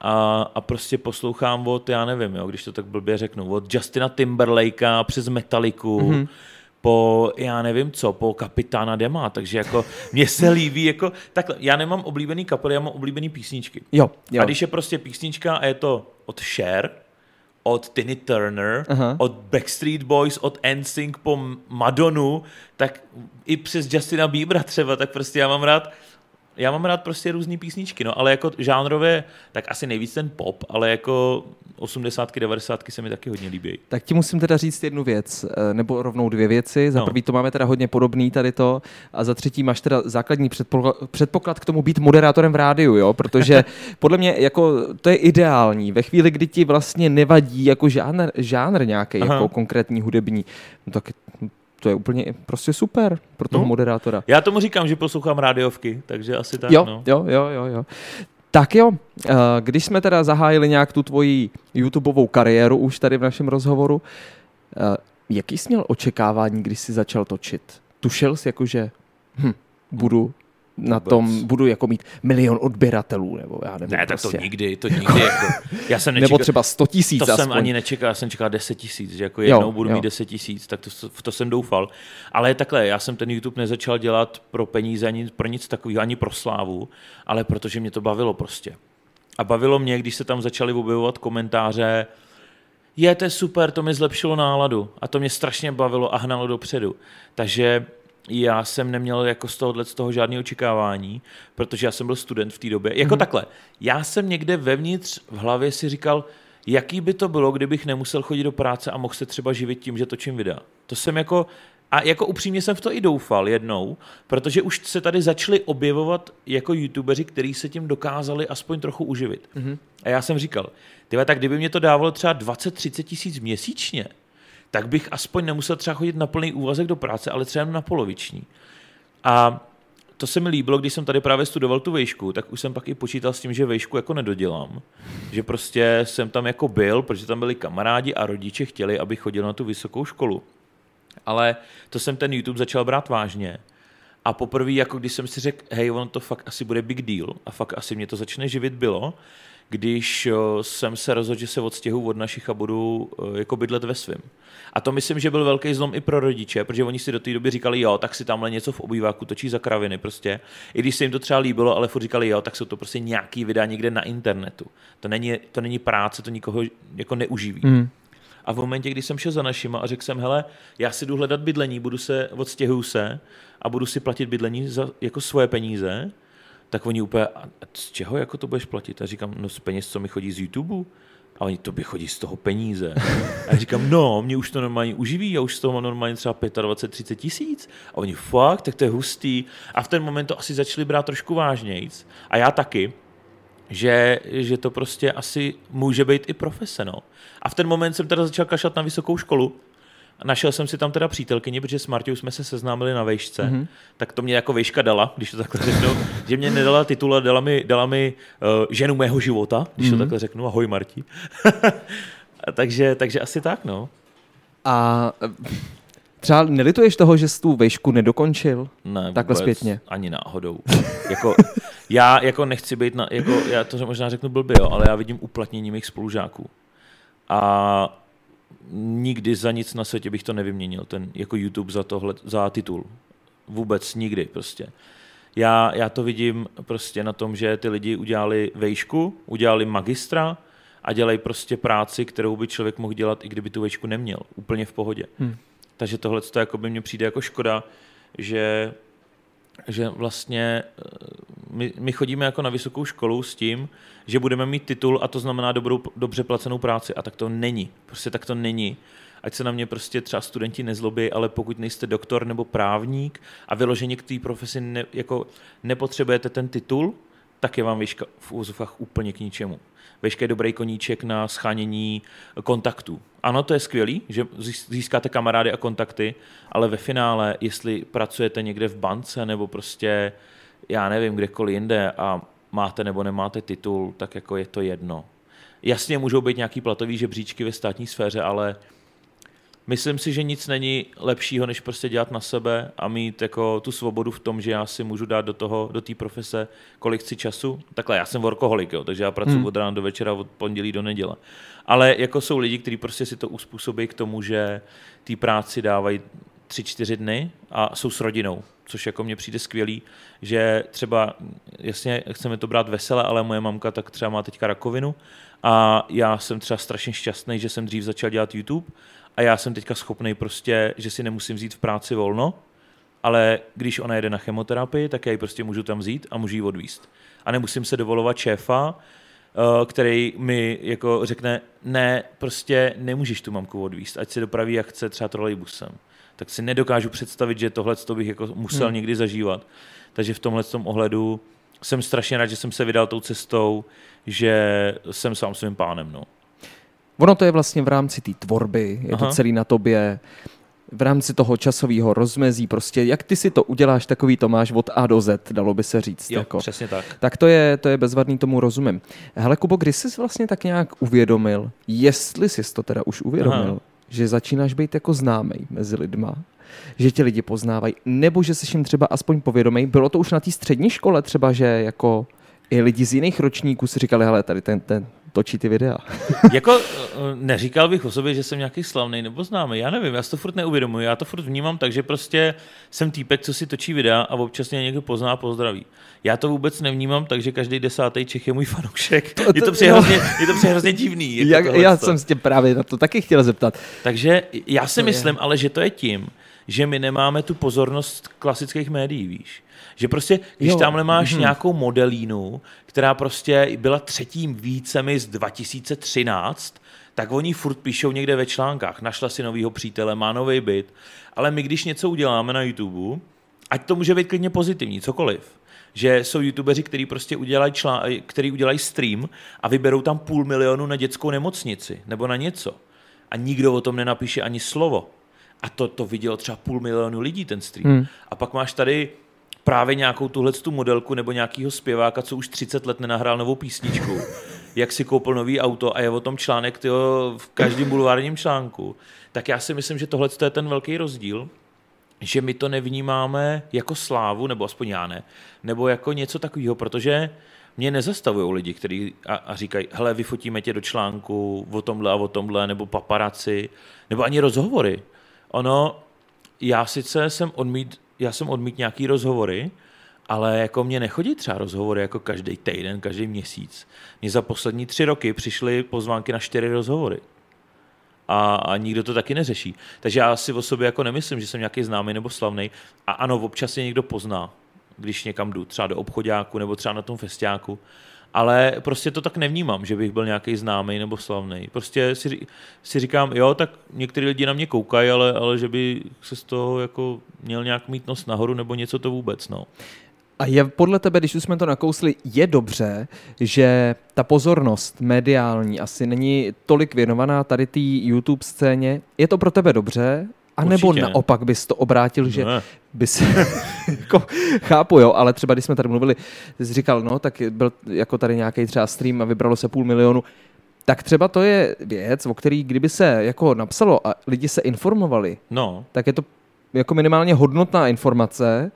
[SPEAKER 3] a, a prostě poslouchám od, já nevím, jo, když to tak blbě řeknu, od Justina Timberlakea přes Metalliku, mm-hmm po, já nevím co, po kapitána Dema, takže jako (laughs) mně se líbí, jako takhle, já nemám oblíbený kapely, já mám oblíbený písničky.
[SPEAKER 2] Jo, jo.
[SPEAKER 3] A když je prostě písnička a je to od Cher, od Tiny Turner, uh-huh. od Backstreet Boys, od NSYNC po Madonu, tak i přes Justina Biebera třeba, tak prostě já mám rád já mám rád prostě různé písničky, no, ale jako žánrově, tak asi nejvíc ten pop, ale jako 80, 90 se mi taky hodně líbí.
[SPEAKER 2] Tak ti musím teda říct jednu věc, eh, nebo rovnou dvě věci. Za no. prvý to máme teda hodně podobný tady to, a za třetí máš teda základní předpoklad k tomu být moderátorem v rádiu, jo, protože (laughs) podle mě jako to je ideální. Ve chvíli, kdy ti vlastně nevadí jako žánr, žánr nějaký, jako konkrétní hudební, no tak to je úplně prostě super pro toho no. moderátora.
[SPEAKER 3] Já tomu říkám, že poslouchám rádiovky, takže asi tak.
[SPEAKER 2] Jo,
[SPEAKER 3] no.
[SPEAKER 2] jo, jo, jo, jo. Tak jo, eh, když jsme teda zahájili nějak tu tvoji YouTubeovou kariéru už tady v našem rozhovoru, eh, jaký jsi měl očekávání, když jsi začal točit? Tušil jsi jako, že hm, budu na Vůbec. tom budu jako mít milion odběratelů, nebo já nevím.
[SPEAKER 3] Ne, tak prostě. to nikdy, to nikdy. (laughs) Jako,
[SPEAKER 2] já jsem nečekal, nebo třeba 100 tisíc
[SPEAKER 3] To
[SPEAKER 2] aspoň.
[SPEAKER 3] jsem ani nečekal, já jsem čekal 10 tisíc, že jako jednou jo, budu jo. mít 10 tisíc, tak to, v to jsem doufal. Ale takhle, já jsem ten YouTube nezačal dělat pro peníze, ani pro nic takového, ani pro slávu, ale protože mě to bavilo prostě. A bavilo mě, když se tam začaly objevovat komentáře, je, to je super, to mi zlepšilo náladu a to mě strašně bavilo a hnalo dopředu. Takže já jsem neměl jako z tohohle z toho žádné očekávání, protože já jsem byl student v té době. Jako mm-hmm. takhle, já jsem někde vevnitř v hlavě si říkal, jaký by to bylo, kdybych nemusel chodit do práce a mohl se třeba živit tím, že točím videa. To jsem jako, a jako upřímně jsem v to i doufal jednou, protože už se tady začali objevovat jako youtubeři, kteří se tím dokázali aspoň trochu uživit. Mm-hmm. A já jsem říkal, tyhle, tak kdyby mě to dávalo třeba 20-30 tisíc měsíčně, tak bych aspoň nemusel třeba chodit na plný úvazek do práce, ale třeba na poloviční. A to se mi líbilo, když jsem tady právě studoval tu vejšku, tak už jsem pak i počítal s tím, že vejšku jako nedodělám. Že prostě jsem tam jako byl, protože tam byli kamarádi a rodiče chtěli, abych chodil na tu vysokou školu. Ale to jsem ten YouTube začal brát vážně. A poprvé, jako když jsem si řekl, hej, on to fakt asi bude big deal a fakt asi mě to začne živit, bylo, když jsem se rozhodl, že se odstěhu od našich a budu jako bydlet ve svém. A to myslím, že byl velký zlom i pro rodiče, protože oni si do té doby říkali, jo, tak si tamhle něco v obýváku točí za kraviny prostě. I když se jim to třeba líbilo, ale furt říkali, jo, tak jsou to prostě nějaký videa někde na internetu. To není, to není práce, to nikoho jako neuživí. Mm. A v momentě, kdy jsem šel za našima a řekl jsem, hele, já si jdu hledat bydlení, budu se, odstěhuju se a budu si platit bydlení za jako svoje peníze, tak oni úplně, a z čeho jako to budeš platit? A říkám, no z peněz, co mi chodí z YouTube. A oni, to by chodí z toho peníze. A já říkám, no, mě už to normálně uživí, já už z toho mám normálně třeba 25-30 tisíc. A oni, fakt, tak to je hustý. A v ten moment to asi začali brát trošku vážnějc. A já taky, že, že to prostě asi může být i profese. No. A v ten moment jsem teda začal kašlat na vysokou školu, Našel jsem si tam teda přítelkyni, protože s Martou jsme se seznámili na vejšce, mm-hmm. tak to mě jako vejška dala, když to takhle řeknu, (laughs) že mě nedala titul, dala mi, dala mi uh, ženu mého života, když mm-hmm. to mhm. takhle řeknu, ahoj Marti. (laughs) takže, takže asi tak, no.
[SPEAKER 2] A eh, třeba nelituješ toho, že jsi tu vejšku nedokončil?
[SPEAKER 3] Ne,
[SPEAKER 2] Takhle zpětně.
[SPEAKER 3] ani náhodou. (laughs) jako, já jako nechci být, na, jako, já to možná řeknu blbě, jo, ale já vidím uplatnění mých spolužáků. A nikdy za nic na světě bych to nevyměnil, ten jako YouTube za tohle, za titul. Vůbec nikdy prostě. Já, já to vidím prostě na tom, že ty lidi udělali vejšku, udělali magistra a dělají prostě práci, kterou by člověk mohl dělat, i kdyby tu vejšku neměl. Úplně v pohodě. Hmm. Takže tohle to jako by mně přijde jako škoda, že že vlastně eh, my, my chodíme jako na vysokou školu s tím, že budeme mít titul a to znamená dobrou, dobře placenou práci. A tak to není. Prostě tak to není. Ať se na mě prostě třeba studenti nezlobí, ale pokud nejste doktor nebo právník a vyloženě k té profesi ne, jako nepotřebujete ten titul, tak je vám výška v úzovkách úplně k ničemu. Veškerý dobrý koníček na schánění kontaktů. Ano, to je skvělý, že získáte kamarády a kontakty, ale ve finále, jestli pracujete někde v bance nebo prostě, já nevím, kdekoliv jinde a máte nebo nemáte titul, tak jako je to jedno. Jasně můžou být nějaký platový žebříčky ve státní sféře, ale myslím si, že nic není lepšího, než prostě dělat na sebe a mít jako tu svobodu v tom, že já si můžu dát do toho, do té profese, kolik chci času. Takhle, já jsem workoholik, jo, takže já pracuji hmm. od rána do večera, od pondělí do neděle. Ale jako jsou lidi, kteří prostě si to uspůsobí k tomu, že té práci dávají tři, čtyři dny a jsou s rodinou, což jako mně přijde skvělý, že třeba, jasně, chceme to brát vesele, ale moje mamka tak třeba má teďka rakovinu a já jsem třeba strašně šťastný, že jsem dřív začal dělat YouTube a já jsem teďka schopný prostě, že si nemusím vzít v práci volno ale když ona jede na chemoterapii, tak já ji prostě můžu tam vzít a můžu ji odvíst. A nemusím se dovolovat šéfa, eh, který mi jako řekne, ne, prostě nemůžeš tu mamku odvíst, ať se dopraví, jak chce, třeba trolejbusem. Tak si nedokážu představit, že tohle to bych jako musel hmm. někdy zažívat. Takže v tomhle tom ohledu jsem strašně rád, že jsem se vydal tou cestou, že jsem sám svým pánem. No.
[SPEAKER 2] Ono to je vlastně v rámci té tvorby, je Aha. to celý na tobě v rámci toho časového rozmezí, prostě jak ty si to uděláš, takový to máš od A do Z, dalo by se říct.
[SPEAKER 3] Jo,
[SPEAKER 2] jako.
[SPEAKER 3] přesně tak.
[SPEAKER 2] Tak to je, to je bezvadný, tomu rozumím. Hele, Kubo, kdy jsi vlastně tak nějak uvědomil, jestli jsi to teda už uvědomil, Aha. Že začínáš být jako známý mezi lidma, že tě lidi poznávají, nebo že jsi jim třeba aspoň povědomý. Bylo to už na té střední škole třeba, že jako i lidi z jiných ročníků si říkali, hele, tady ten, ten, točí ty videa. (laughs)
[SPEAKER 3] jako eh, neříkal bych o sobě, že jsem nějaký slavný nebo známý. Já nevím, já to furt neuvědomuji. Já to furt vnímám tak, že prostě jsem týpek, co si točí videa a občas mě někdo pozná a pozdraví. Já to vůbec nevnímám, takže každý desátý Čech je můj fanoušek. To, to, je to přijde hrozně, je to hrozně divný.
[SPEAKER 2] Jako Jak, já jsem si tě právě na to taky chtěl zeptat.
[SPEAKER 3] Takže já si to myslím, je. ale že to je tím, že my nemáme tu pozornost klasických médií, víš. Že prostě, když jo. tamhle máš mm-hmm. nějakou modelínu, která prostě byla třetím vícemi z 2013, tak oni furt píšou někde ve článkách, našla si novýho přítele, má nový byt, ale my když něco uděláme na YouTube, ať to může být klidně pozitivní, cokoliv, že jsou youtubeři, kteří prostě udělají, člán, který udělají stream a vyberou tam půl milionu na dětskou nemocnici nebo na něco. A nikdo o tom nenapíše ani slovo. A to, to vidělo třeba půl milionu lidí ten stream. Hmm. A pak máš tady právě nějakou tuhle tu modelku nebo nějakýho zpěváka, co už 30 let nenahrál novou písničku, (laughs) jak si koupil nový auto a je o tom článek tyjo, v každém bulvárním článku, tak já si myslím, že tohle je ten velký rozdíl, že my to nevnímáme jako slávu, nebo aspoň já ne, nebo jako něco takového, protože mě nezastavují lidi, kteří a, a říkají, hele, vyfotíme tě do článku o tomhle a o tomhle, nebo paparaci, nebo ani rozhovory. Ono, já sice jsem odmít já jsem odmít nějaký rozhovory, ale jako mě nechodí třeba rozhovory jako každý týden, každý měsíc. Mně za poslední tři roky přišly pozvánky na čtyři rozhovory. A, a nikdo to taky neřeší. Takže já si o sobě jako nemyslím, že jsem nějaký známý nebo slavný. A ano, občas je někdo pozná, když někam jdu, třeba do obchodáku nebo třeba na tom festiáku ale prostě to tak nevnímám, že bych byl nějaký známý nebo slavný. Prostě si, si říkám, jo, tak některý lidi na mě koukají, ale, ale že by se z toho jako měl nějak mít nos nahoru nebo něco to vůbec, no.
[SPEAKER 2] A je podle tebe, když už jsme to nakousli, je dobře, že ta pozornost mediální asi není tolik věnovaná tady té YouTube scéně. Je to pro tebe dobře? A nebo Určitě. naopak bys to obrátil, že ne. bys, (laughs) jako, chápu, jo, ale třeba když jsme tady mluvili, jsi říkal, no, tak byl jako tady nějaký třeba stream a vybralo se půl milionu, tak třeba to je věc, o který kdyby se jako napsalo a lidi se informovali,
[SPEAKER 3] no.
[SPEAKER 2] tak je to jako minimálně hodnotná informace,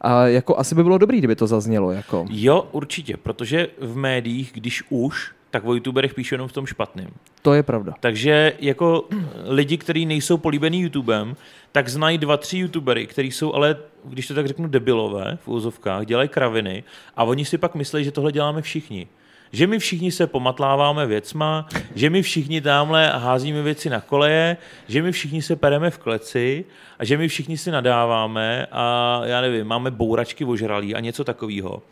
[SPEAKER 2] a jako asi by bylo dobré, kdyby to zaznělo. Jako.
[SPEAKER 3] Jo, určitě, protože v médiích, když už, tak o youtuberech píšu jenom v tom špatném.
[SPEAKER 2] To je pravda.
[SPEAKER 3] Takže jako lidi, kteří nejsou políbený YouTubem, tak znají dva, tři youtubery, kteří jsou ale, když to tak řeknu, debilové v úzovkách, dělají kraviny a oni si pak myslí, že tohle děláme všichni. Že my všichni se pomatláváme věcma, že my všichni tamhle házíme věci na koleje, že my všichni se pereme v kleci a že my všichni si nadáváme a já nevím, máme bouračky ožralí a něco takového.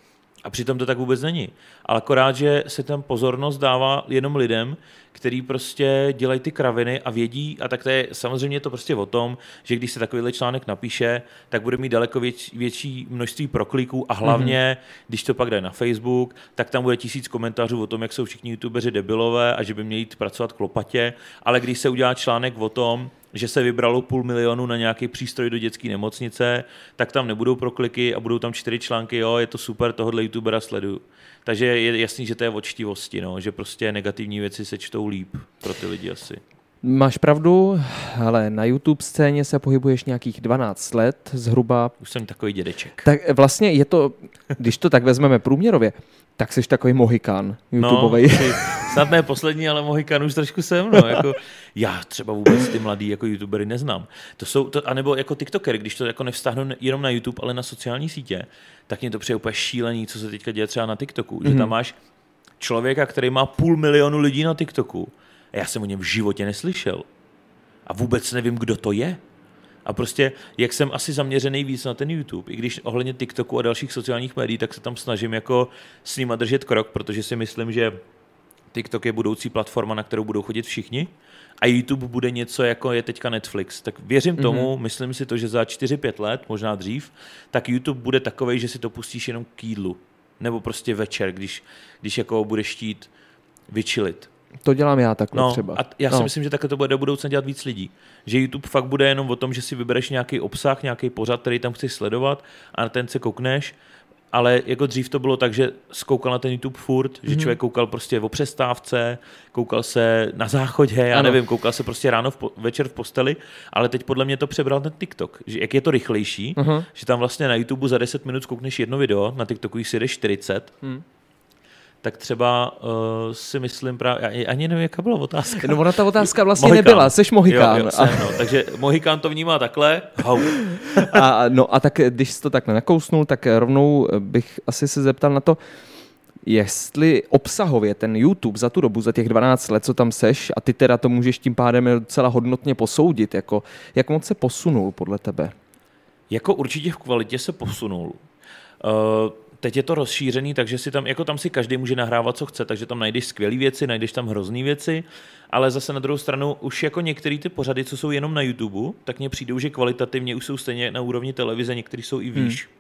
[SPEAKER 3] A přitom to tak vůbec není. Ale akorát, že se tam pozornost dává jenom lidem, který prostě dělají ty kraviny a vědí, a tak to je samozřejmě to prostě o tom, že když se takovýhle článek napíše, tak bude mít daleko věč, větší množství prokliků a hlavně, mm-hmm. když to pak jde na Facebook, tak tam bude tisíc komentářů o tom, jak jsou všichni youtubeři debilové a že by měli jít pracovat klopatě, ale když se udělá článek o tom, že se vybralo půl milionu na nějaký přístroj do dětské nemocnice, tak tam nebudou prokliky a budou tam čtyři články, jo, je to super, tohohle youtubera sleduju. Takže je jasný, že to je očtivosti, no, že prostě negativní věci se čtou líp pro ty lidi asi.
[SPEAKER 2] Máš pravdu, ale na YouTube scéně se pohybuješ nějakých 12 let zhruba.
[SPEAKER 3] Už jsem takový dědeček.
[SPEAKER 2] Tak vlastně je to, když to tak vezmeme průměrově, tak jsi takový mohikán YouTubeový. No, (laughs)
[SPEAKER 3] snad ne poslední, ale mohikán už trošku jsem. No, jako, já třeba vůbec ty mladý jako youtubery neznám. To jsou, to, anebo jako tiktoker, když to jako nevztahnu jenom na YouTube, ale na sociální sítě, tak mě to přijde úplně šílený, co se teďka děje třeba na TikToku. Mm-hmm. Že tam mhm. máš člověka, který má půl milionu lidí na TikToku. A já jsem o něm v životě neslyšel. A vůbec nevím, kdo to je. A prostě, jak jsem asi zaměřený víc na ten YouTube, i když ohledně TikToku a dalších sociálních médií, tak se tam snažím jako s nima držet krok, protože si myslím, že TikTok je budoucí platforma, na kterou budou chodit všichni a YouTube bude něco, jako je teďka Netflix. Tak věřím mm-hmm. tomu, myslím si to, že za 4-5 let, možná dřív, tak YouTube bude takový, že si to pustíš jenom k jídlu. Nebo prostě večer, když, když jako budeš chtít vyčilit.
[SPEAKER 2] To dělám já takhle
[SPEAKER 3] no,
[SPEAKER 2] třeba.
[SPEAKER 3] A já si
[SPEAKER 2] no.
[SPEAKER 3] myslím, že takhle to bude do budoucna dělat víc lidí. Že YouTube fakt bude jenom o tom, že si vybereš nějaký obsah, nějaký pořad, který tam chceš sledovat a na ten se koukneš ale jako dřív to bylo tak, že skoukal na ten YouTube furt, mm-hmm. že mhm. člověk koukal prostě o přestávce, koukal se na záchodě, já ano. nevím, koukal se prostě ráno v po, večer v posteli, ale teď podle mě to přebral ten TikTok, že jak je to rychlejší, uh-huh. že tam vlastně na YouTube za 10 minut koukneš jedno video, na TikToku jich si jdeš 40, mm tak třeba uh, si myslím právě, ani nevím, jaká byla otázka.
[SPEAKER 2] No ona ta otázka vlastně Mohikán. nebyla, seš Mohikán.
[SPEAKER 3] Jo, jo, jsem, no. Takže Mohikán to vnímá takhle, hau.
[SPEAKER 2] A, no a tak když jsi to takhle nakousnul, tak rovnou bych asi se zeptal na to, jestli obsahově ten YouTube za tu dobu, za těch 12 let, co tam seš, a ty teda to můžeš tím pádem docela hodnotně posoudit, jako, jak moc se posunul podle tebe?
[SPEAKER 3] Jako určitě v kvalitě se posunul. Uh, teď je to rozšířený, takže si tam, jako tam si každý může nahrávat, co chce, takže tam najdeš skvělé věci, najdeš tam hrozné věci, ale zase na druhou stranu už jako některé ty pořady, co jsou jenom na YouTube, tak mně přijdou, že kvalitativně už jsou stejně na úrovni televize, některý jsou i výš. Hmm.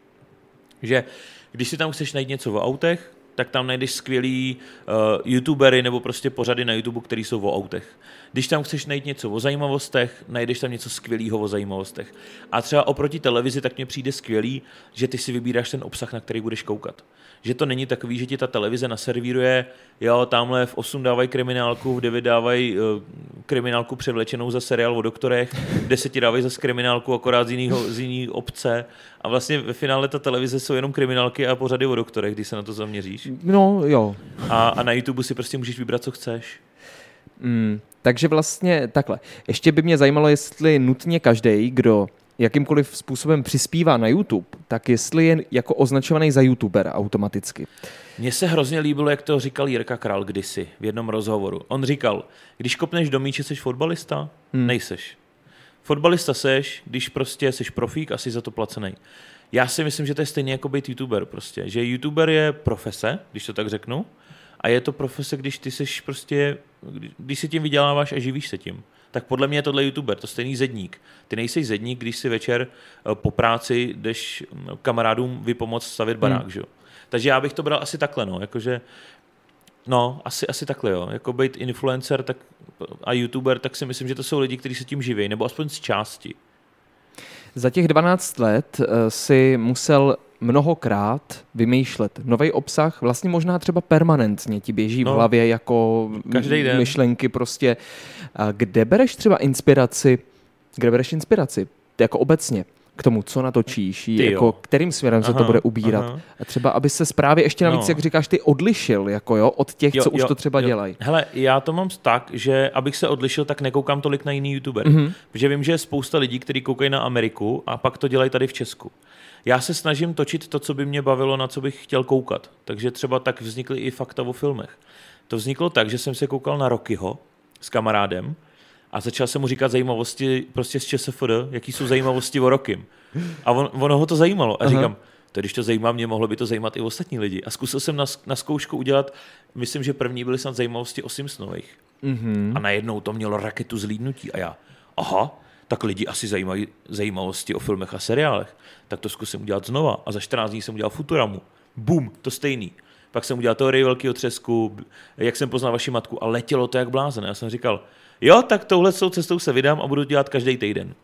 [SPEAKER 3] Že když si tam chceš najít něco o autech, tak tam najdeš skvělý uh, youtubery nebo prostě pořady na YouTube, které jsou o autech. Když tam chceš najít něco o zajímavostech, najdeš tam něco skvělého o zajímavostech. A třeba oproti televizi, tak mně přijde skvělý, že ty si vybíráš ten obsah, na který budeš koukat že to není takový, že ti ta televize naservíruje, jo, tamhle v 8 dávají kriminálku, v 9 dávají uh, kriminálku převlečenou za seriál o doktorech, v 10 dávají za kriminálku akorát z, jinýho, z obce a vlastně ve finále ta televize jsou jenom kriminálky a pořady o doktorech, když se na to zaměříš.
[SPEAKER 2] No, jo.
[SPEAKER 3] A, a na YouTube si prostě můžeš vybrat, co chceš.
[SPEAKER 2] Mm, takže vlastně takhle. Ještě by mě zajímalo, jestli nutně každý, kdo jakýmkoliv způsobem přispívá na YouTube, tak jestli je jako označovaný za YouTuber automaticky.
[SPEAKER 3] Mně se hrozně líbilo, jak to říkal Jirka Král kdysi v jednom rozhovoru. On říkal, když kopneš do míče, jsi fotbalista? Hmm. Nejseš. Fotbalista seš, když prostě jsi profík a jsi za to placený. Já si myslím, že to je stejně jako být YouTuber prostě. Že YouTuber je profese, když to tak řeknu, a je to profese, když ty seš prostě, když si tím vyděláváš a živíš se tím tak podle mě je tohle youtuber, to stejný zedník. Ty nejsi zedník, když si večer eh, po práci jdeš mm, kamarádům vypomoc stavit barák, hmm. že? Takže já bych to bral asi takhle, no, jakože No, asi, asi takhle, jo. Jako být influencer tak, a youtuber, tak si myslím, že to jsou lidi, kteří se tím živí, nebo aspoň z části.
[SPEAKER 2] Za těch 12 let eh, si musel mnohokrát vymýšlet nový obsah, vlastně možná třeba permanentně ti běží no, v hlavě jako
[SPEAKER 3] každý den.
[SPEAKER 2] myšlenky prostě. Kde bereš třeba inspiraci, kde bereš inspiraci, jako obecně? K tomu, co natočíš, jako kterým směrem aha, se to bude ubírat. Aha. A třeba, aby se zprávy ještě navíc, no. jak říkáš, ty odlišil jako jo, od těch, jo, co jo, už to třeba jo. dělají.
[SPEAKER 3] Hele, já to mám tak, že abych se odlišil, tak nekoukám tolik na jiný youtuber. Mm-hmm. Protože vím, že je spousta lidí, kteří koukají na Ameriku a pak to dělají tady v Česku. Já se snažím točit to, co by mě bavilo, na co bych chtěl koukat. Takže třeba tak vznikly i fakta o filmech. To vzniklo tak, že jsem se koukal na Rockyho s kamarádem a začal jsem mu říkat zajímavosti prostě z ČSFD, jaký jsou zajímavosti o Rockym. A on, ono ho to zajímalo. A Aha. říkám, to když to zajímá mě, mohlo by to zajímat i ostatní lidi. A zkusil jsem na, na zkoušku udělat, myslím, že první byly snad zajímavosti o Simpsonových. Mm-hmm. A najednou to mělo raketu zlídnutí. A já, aha, tak lidi asi zajímají zajímavosti o filmech a seriálech. Tak to zkusím udělat znova. A za 14 dní jsem udělal Futuramu. Bum, to stejný. Pak jsem udělal teorii velkého třesku, jak jsem poznal vaši matku a letělo to jak blázen. Já jsem říkal, jo, tak touhle cestou se vydám a budu dělat každý týden.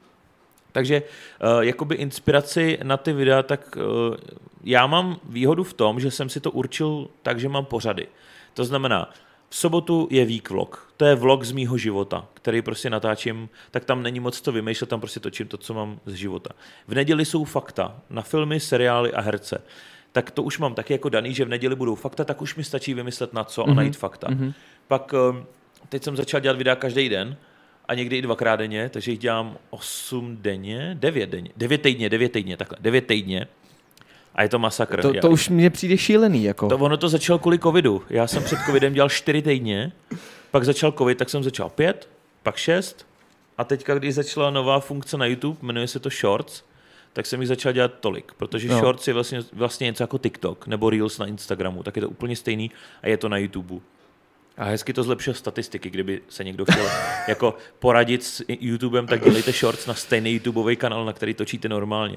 [SPEAKER 3] Takže uh, jakoby inspiraci na ty videa, tak uh, já mám výhodu v tom, že jsem si to určil tak, že mám pořady. To znamená, v sobotu je week vlog. To je vlog z mýho života, který prostě natáčím, tak tam není moc to vymýšlet, tam prostě točím to, co mám z života. V neděli jsou fakta na filmy, seriály a herce. Tak to už mám taky jako daný, že v neděli budou fakta, tak už mi stačí vymyslet na co a mm-hmm. najít fakta. Mm-hmm. Pak eh, teď jsem začal dělat videa každý den a někdy i dvakrát denně, takže jich dělám 8 denně, 9 denně, 9 týdně, 9 týdně, takhle, 9 týdně. A je to masakr.
[SPEAKER 2] To, to už mě přijde šílený. Jako.
[SPEAKER 3] To, ono to začalo kvůli covidu. Já jsem před covidem dělal čtyři týdně, pak začal covid, tak jsem začal pět, pak šest, A teďka, když začala nová funkce na YouTube, jmenuje se to Shorts, tak jsem jich začal dělat tolik, protože no. Shorts je vlastně, vlastně něco jako TikTok nebo Reels na Instagramu, tak je to úplně stejný a je to na YouTube. A hezky to zlepšuje statistiky, kdyby se někdo chtěl (laughs) jako poradit s YouTubem, tak dělejte shorts na stejný YouTubeový kanál, na který točíte normálně.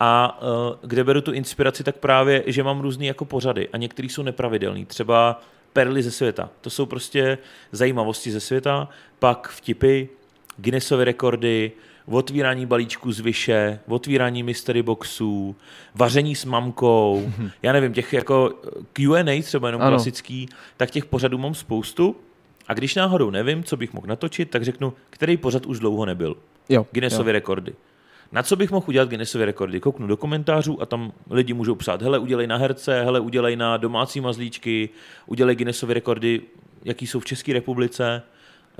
[SPEAKER 3] A uh, kde beru tu inspiraci, tak právě, že mám různý jako pořady a některý jsou nepravidelný. Třeba perly ze světa. To jsou prostě zajímavosti ze světa, pak vtipy, Guinnessovy rekordy, otvírání balíčků z vyše, otvírání mystery boxů, vaření s mamkou, (laughs) já nevím, těch jako Q&A třeba jenom ano. klasický, tak těch pořadů mám spoustu a když náhodou nevím, co bych mohl natočit, tak řeknu, který pořad už dlouho nebyl.
[SPEAKER 2] Jo,
[SPEAKER 3] Guinnessovy
[SPEAKER 2] jo.
[SPEAKER 3] rekordy. Na co bych mohl udělat Guinnessovy rekordy? Kouknu do komentářů a tam lidi můžou psát, hele, udělej na herce, hele, udělej na domácí mazlíčky, udělej Guinnessovy rekordy, jaký jsou v České republice.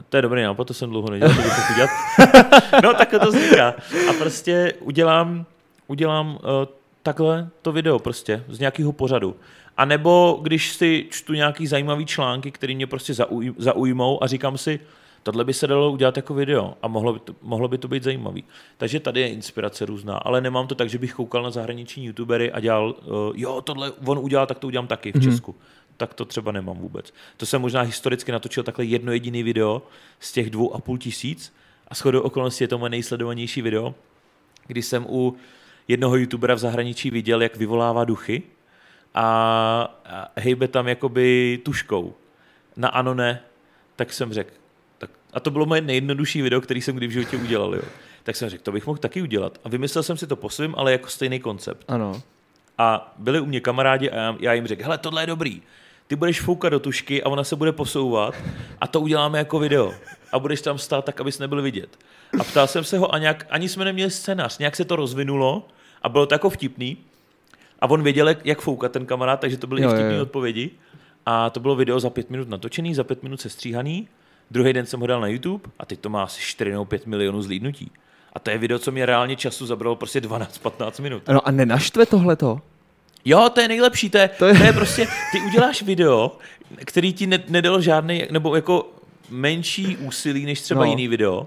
[SPEAKER 3] To je dobrý nápad, to jsem dlouho nedělal, to bych udělat. (laughs) no, tak to vzniká. A prostě udělám, udělám uh, takhle to video prostě z nějakého pořadu. A nebo když si čtu nějaký zajímavý články, které mě prostě zauj, zaujmou a říkám si, tohle by se dalo udělat jako video a mohlo by to, mohlo by to být zajímavý. Takže tady je inspirace různá, ale nemám to tak, že bych koukal na zahraniční youtubery a dělal, uh, jo, tohle on udělal, tak to udělám taky v mm-hmm. Česku tak to třeba nemám vůbec. To jsem možná historicky natočil takhle jedno jediný video z těch dvou a půl tisíc a shodou okolností je to moje nejsledovanější video, kdy jsem u jednoho youtubera v zahraničí viděl, jak vyvolává duchy a, hejbe tam jakoby tuškou. Na ano ne, tak jsem řekl, tak, a to bylo moje nejjednodušší video, který jsem kdy v životě udělal. Jo. Tak jsem řekl, to bych mohl taky udělat. A vymyslel jsem si to po svým, ale jako stejný koncept.
[SPEAKER 2] Ano.
[SPEAKER 3] A byli u mě kamarádi a já, já jim řekl, hele, tohle je dobrý ty budeš foukat do tušky a ona se bude posouvat a to uděláme jako video. A budeš tam stát tak, abys nebyl vidět. A ptal jsem se ho a nějak, ani jsme neměli scénář, nějak se to rozvinulo a bylo to jako vtipný. A on věděl, jak foukat ten kamarád, takže to byly jo, vtipné odpovědi. A to bylo video za pět minut natočený, za pět minut sestříhaný. Druhý den jsem ho dal na YouTube a teď to má asi 4 nebo 5 milionů zlídnutí. A to je video, co mě reálně času zabralo prostě 12-15 minut.
[SPEAKER 2] No a nenaštve tohleto?
[SPEAKER 3] Jo, to je nejlepší, to je, to je... To je prostě, ty uděláš video, který ti ne, nedalo žádný, nebo jako menší úsilí než třeba no. jiný video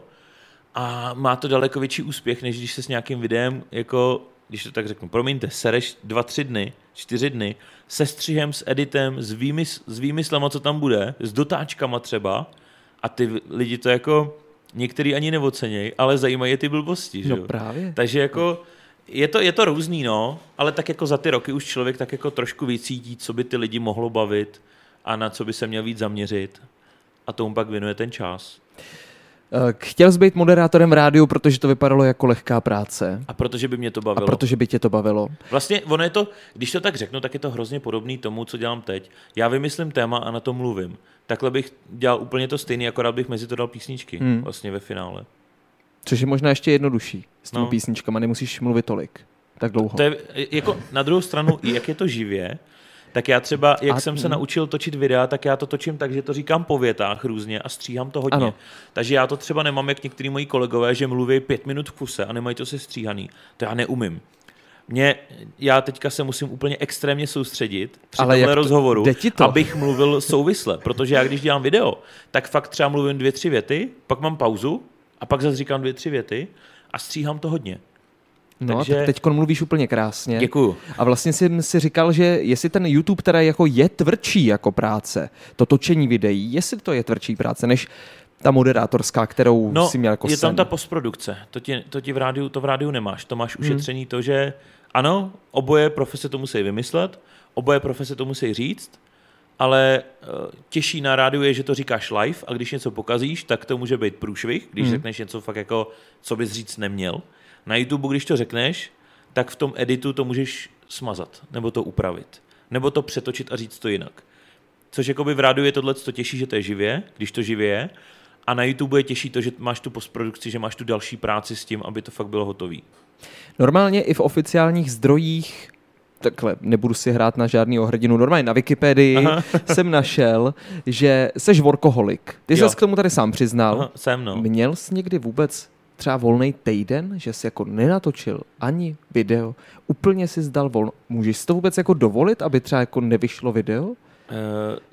[SPEAKER 3] a má to daleko větší úspěch, než když se s nějakým videem, jako, když to tak řeknu, promiňte, sereš dva, tři dny, čtyři dny, se střihem, s editem, s, výmysl, s výmyslama, co tam bude, s dotáčkama třeba a ty lidi to jako, některý ani neocenějí, ale zajímají je ty blbosti, že
[SPEAKER 2] No právě.
[SPEAKER 3] Takže jako, je to, je to různý, no, ale tak jako za ty roky už člověk tak jako trošku vycítí, co by ty lidi mohlo bavit a na co by se měl víc zaměřit a tomu pak věnuje ten čas.
[SPEAKER 2] Eh, chtěl jsi být moderátorem rádiu, protože to vypadalo jako lehká práce.
[SPEAKER 3] A protože by mě to bavilo.
[SPEAKER 2] A protože by tě to bavilo.
[SPEAKER 3] Vlastně ono je to, když to tak řeknu, tak je to hrozně podobný tomu, co dělám teď. Já vymyslím téma a na to mluvím. Takhle bych dělal úplně to stejný, akorát bych mezi to dal písničky hmm. vlastně ve finále.
[SPEAKER 2] Což je možná ještě jednodušší s těmi no. písničkama, nemusíš mluvit tolik, tak dlouho.
[SPEAKER 3] To je, jako na druhou stranu, jak je to živě, tak já třeba, jak a, jsem se naučil točit videa, tak já to točím tak, že to říkám po větách různě a stříhám to hodně. Ano. Takže já to třeba nemám, jak některý moji kolegové, že mluví pět minut v kuse a nemají to se stříhaný. To já neumím. Mě, já teďka se musím úplně extrémně soustředit při Ale tomhle rozhovoru,
[SPEAKER 2] to?
[SPEAKER 3] abych mluvil souvisle, protože já když dělám video, tak fakt třeba mluvím dvě, tři věty, pak mám pauzu a pak zase říkám dvě, tři věty a stříhám to hodně.
[SPEAKER 2] No, Takže... tak teď mluvíš úplně krásně.
[SPEAKER 3] Děkuju.
[SPEAKER 2] A vlastně jsem si říkal, že jestli ten YouTube teda jako je tvrdší jako práce, to točení videí, jestli to je tvrdší práce, než ta moderátorská, kterou
[SPEAKER 3] no,
[SPEAKER 2] si měl jako
[SPEAKER 3] je
[SPEAKER 2] sen.
[SPEAKER 3] tam ta postprodukce. To, ti, to, ti v rádiu, to v rádiu nemáš. To máš ušetření hmm. to, že ano, oboje profese to musí vymyslet, oboje profese to musí říct, ale uh, těžší na rádiu je, že to říkáš live a když něco pokazíš, tak to může být průšvih, když hmm. řekneš něco fakt jako, co bys říct neměl. Na YouTube, když to řekneš, tak v tom editu to můžeš smazat, nebo to upravit, nebo to přetočit a říct to jinak. Což jakoby v rádiu je tohle to těžší, že to je živě, když to živě je, a na YouTube je těžší to, že máš tu postprodukci, že máš tu další práci s tím, aby to fakt bylo hotový.
[SPEAKER 2] Normálně i v oficiálních zdrojích takhle, nebudu si hrát na žádný hrdinu, normálně na Wikipedii Aha. (laughs) jsem našel, že seš workoholik. Ty jsi k tomu tady sám přiznal.
[SPEAKER 3] Aha, jsem, no.
[SPEAKER 2] Měl jsi někdy vůbec třeba volný týden, že jsi jako nenatočil ani video, úplně si zdal volno. Můžeš si to vůbec jako dovolit, aby třeba jako nevyšlo video?
[SPEAKER 3] Uh,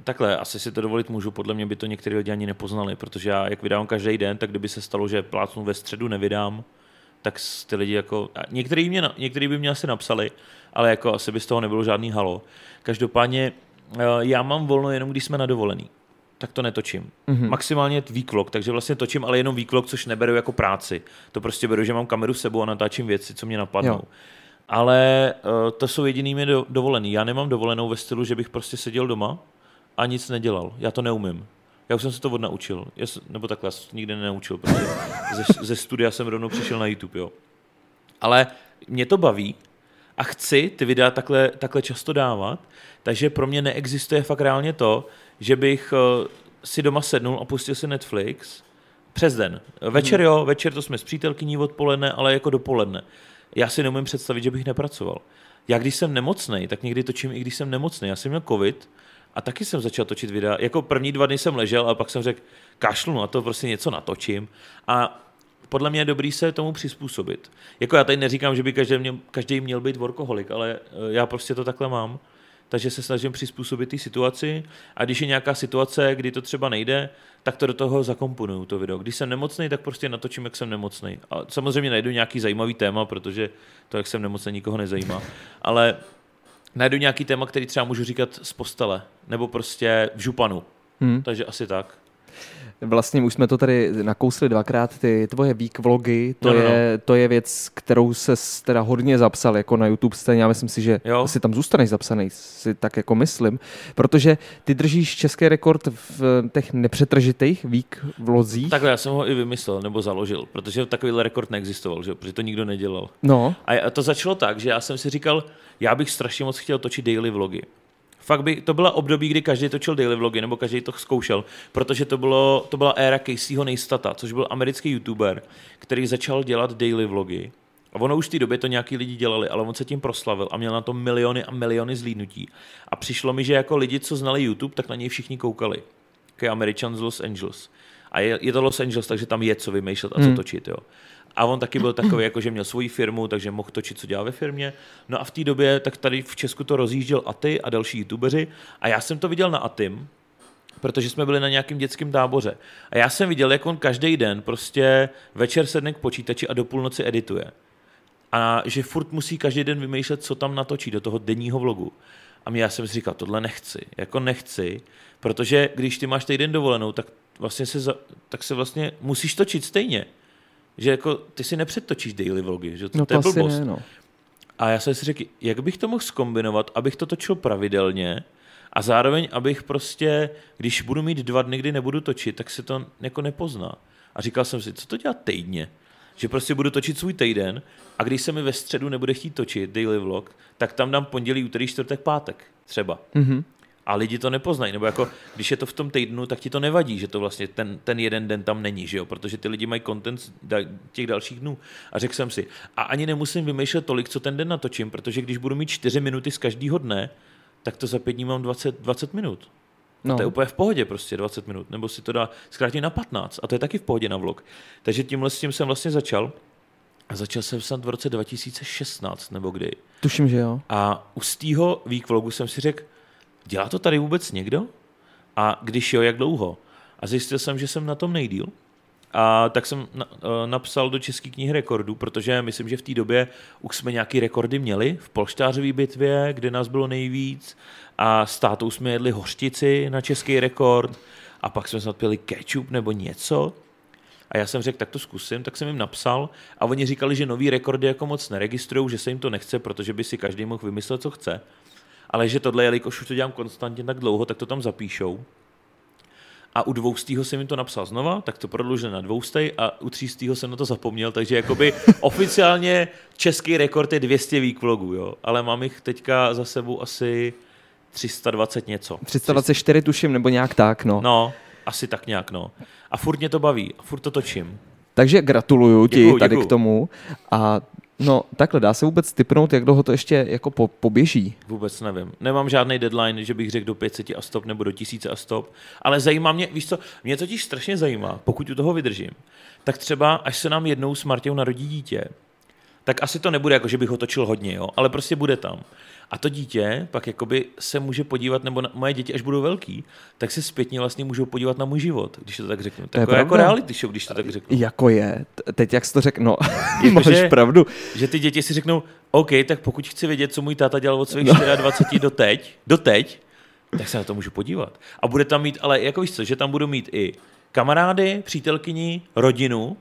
[SPEAKER 3] takhle, asi si to dovolit můžu, podle mě by to některý lidi ani nepoznali, protože já, jak vydávám každý den, tak kdyby se stalo, že plácnu ve středu nevydám, tak ty lidi jako, některý, mě, některý by mě asi napsali, ale jako asi by z toho nebylo žádný halo. Každopádně uh, já mám volno jenom, když jsme na dovolený tak to netočím. Mm-hmm. Maximálně výklok, takže vlastně točím, ale jenom výklok, což neberu jako práci. To prostě beru, že mám kameru s sebou a natáčím věci, co mě napadnou. Jo. Ale uh, to jsou jedinými do, dovolený. Já nemám dovolenou ve stylu, že bych prostě seděl doma a nic nedělal. Já to neumím. Já už jsem se to odnaučil. Já nebo takhle, já jsem to nikdy nenaučil, protože (laughs) ze, ze studia jsem rovnou přišel na YouTube, jo. Ale mě to baví a chci ty videa takhle, takhle často dávat, takže pro mě neexistuje fakt reálně to, že bych uh, si doma sednul a pustil si Netflix přes den. Večer jo, večer to jsme s přítelkyní odpoledne, ale jako dopoledne já si neumím představit, že bych nepracoval. Já když jsem nemocný, tak někdy točím i když jsem nemocný. Já jsem měl covid a taky jsem začal točit videa. Jako první dva dny jsem ležel a pak jsem řekl, kašlu na to, prostě něco natočím. A podle mě je dobrý se tomu přizpůsobit. Jako já tady neříkám, že by každý měl, každý měl být workoholik, ale eh, já prostě to takhle mám takže se snažím přizpůsobit té situaci a když je nějaká situace, kdy to třeba nejde, tak to do toho zakomponuju to video. Když jsem nemocný, tak prostě natočím, jak jsem nemocný. A samozřejmě najdu nějaký zajímavý téma, protože to, jak jsem nemocný, nikoho nezajímá. Ale najdu nějaký téma, který třeba můžu říkat z postele, nebo prostě v županu. Hmm. Takže asi tak.
[SPEAKER 2] Vlastně už jsme to tady nakousli dvakrát, ty tvoje week vlogy, to, no, no, je, no. to je věc, kterou se teda hodně zapsal jako na YouTube scéně. Já myslím si, že jo. asi tam zůstaneš zapsaný, si tak jako myslím, protože ty držíš český rekord v těch nepřetržitých week vlozích.
[SPEAKER 3] Takhle já jsem ho i vymyslel nebo založil, protože takovýhle rekord neexistoval, že? protože to nikdo nedělal.
[SPEAKER 2] No.
[SPEAKER 3] A to začalo tak, že já jsem si říkal, já bych strašně moc chtěl točit daily vlogy. Fakt by, to byla období, kdy každý točil daily vlogy, nebo každý to zkoušel, protože to, bylo, to byla éra Caseyho Neistata, což byl americký youtuber, který začal dělat daily vlogy. A ono už v té době to nějaký lidi dělali, ale on se tím proslavil a měl na to miliony a miliony zlídnutí. A přišlo mi, že jako lidi, co znali YouTube, tak na něj všichni koukali. Jako American z Los Angeles. A je, je to Los Angeles, takže tam je co vymýšlet a co hmm. točit. Jo. A on taky byl takový, jako že měl svoji firmu, takže mohl točit, co dělá ve firmě. No a v té době, tak tady v Česku to rozjížděl Aty a další youtubeři. A já jsem to viděl na Atym, protože jsme byli na nějakém dětském táboře. A já jsem viděl, jak on každý den prostě večer sedne k počítači a do půlnoci edituje. A že furt musí každý den vymýšlet, co tam natočí do toho denního vlogu. A já jsem si říkal, tohle nechci, jako nechci, protože když ty máš týden dovolenou, tak vlastně se, za, tak se vlastně musíš točit stejně že jako ty si nepředtočíš daily vlogy, že to,
[SPEAKER 2] no
[SPEAKER 3] to,
[SPEAKER 2] je blbost. Ne, no.
[SPEAKER 3] A já jsem si řekl, jak bych to mohl skombinovat, abych to točil pravidelně a zároveň, abych prostě, když budu mít dva dny, kdy nebudu točit, tak se to jako nepozná. A říkal jsem si, co to dělat týdně? Že prostě budu točit svůj týden a když se mi ve středu nebude chtít točit daily vlog, tak tam dám pondělí, úterý, čtvrtek, pátek třeba. Mm-hmm a lidi to nepoznají. Nebo jako, když je to v tom týdnu, tak ti to nevadí, že to vlastně ten, ten jeden den tam není, že jo? protože ty lidi mají content těch dalších dnů. A řekl jsem si, a ani nemusím vymýšlet tolik, co ten den natočím, protože když budu mít čtyři minuty z každého dne, tak to za pět dní mám 20, 20 minut. No. To je úplně v pohodě prostě 20 minut, nebo si to dá zkrátit na 15 a to je taky v pohodě na vlog. Takže tímhle s tím jsem vlastně začal. A začal jsem snad v roce 2016 nebo kdy.
[SPEAKER 2] Tuším, že jo.
[SPEAKER 3] A u stýho week vlogu jsem si řekl, dělá to tady vůbec někdo? A když jo, jak dlouho? A zjistil jsem, že jsem na tom nejdíl. A tak jsem na, uh, napsal do České knihy rekordů, protože myslím, že v té době už jsme nějaké rekordy měli v polštářové bitvě, kde nás bylo nejvíc a s tátou jsme jedli hořtici na český rekord a pak jsme snad pili ketchup nebo něco. A já jsem řekl, tak to zkusím, tak jsem jim napsal a oni říkali, že nový rekordy jako moc neregistrují, že se jim to nechce, protože by si každý mohl vymyslet, co chce ale že tohle, jelikož už to dělám konstantně tak dlouho, tak to tam zapíšou. A u dvoustýho jsem jim to napsal znova, tak to prodloužil na dvoustej a u třístýho jsem na to zapomněl, takže jakoby (laughs) oficiálně český rekord je 200 week vlogů, jo, ale mám jich teďka za sebou asi 320 něco.
[SPEAKER 2] 324 tuším, nebo nějak tak, no.
[SPEAKER 3] No, asi tak nějak, no. A furt mě to baví, a furt to točím.
[SPEAKER 2] Takže gratuluju ti děkuju, tady děkuju. k tomu. A No, takhle, dá se vůbec typnout, jak dlouho to ještě jako po, poběží?
[SPEAKER 3] Vůbec nevím. Nemám žádný deadline, že bych řekl do 500 a stop nebo do 1000 a stop, ale zajímá mě, víš co, mě totiž strašně zajímá, pokud u toho vydržím, tak třeba až se nám jednou s Martěou narodí dítě, tak asi to nebude jako, že bych ho točil hodně, jo, ale prostě bude tam. A to dítě pak jakoby se může podívat, nebo na, moje děti, až budou velký, tak se zpětně vlastně můžou podívat na můj život, když to tak řeknu. To jako, jako reality show, když to tak řeknu.
[SPEAKER 2] Jako je. Teď jak jsi to řekl, no, jako, (laughs) máš že, pravdu.
[SPEAKER 3] Že ty děti si řeknou, OK, tak pokud chci vědět, co můj táta dělal od svých no. 24 do teď, do teď, tak se na to můžu podívat. A bude tam mít, ale jako víš co, že tam budu mít i kamarády, přítelkyni, rodinu,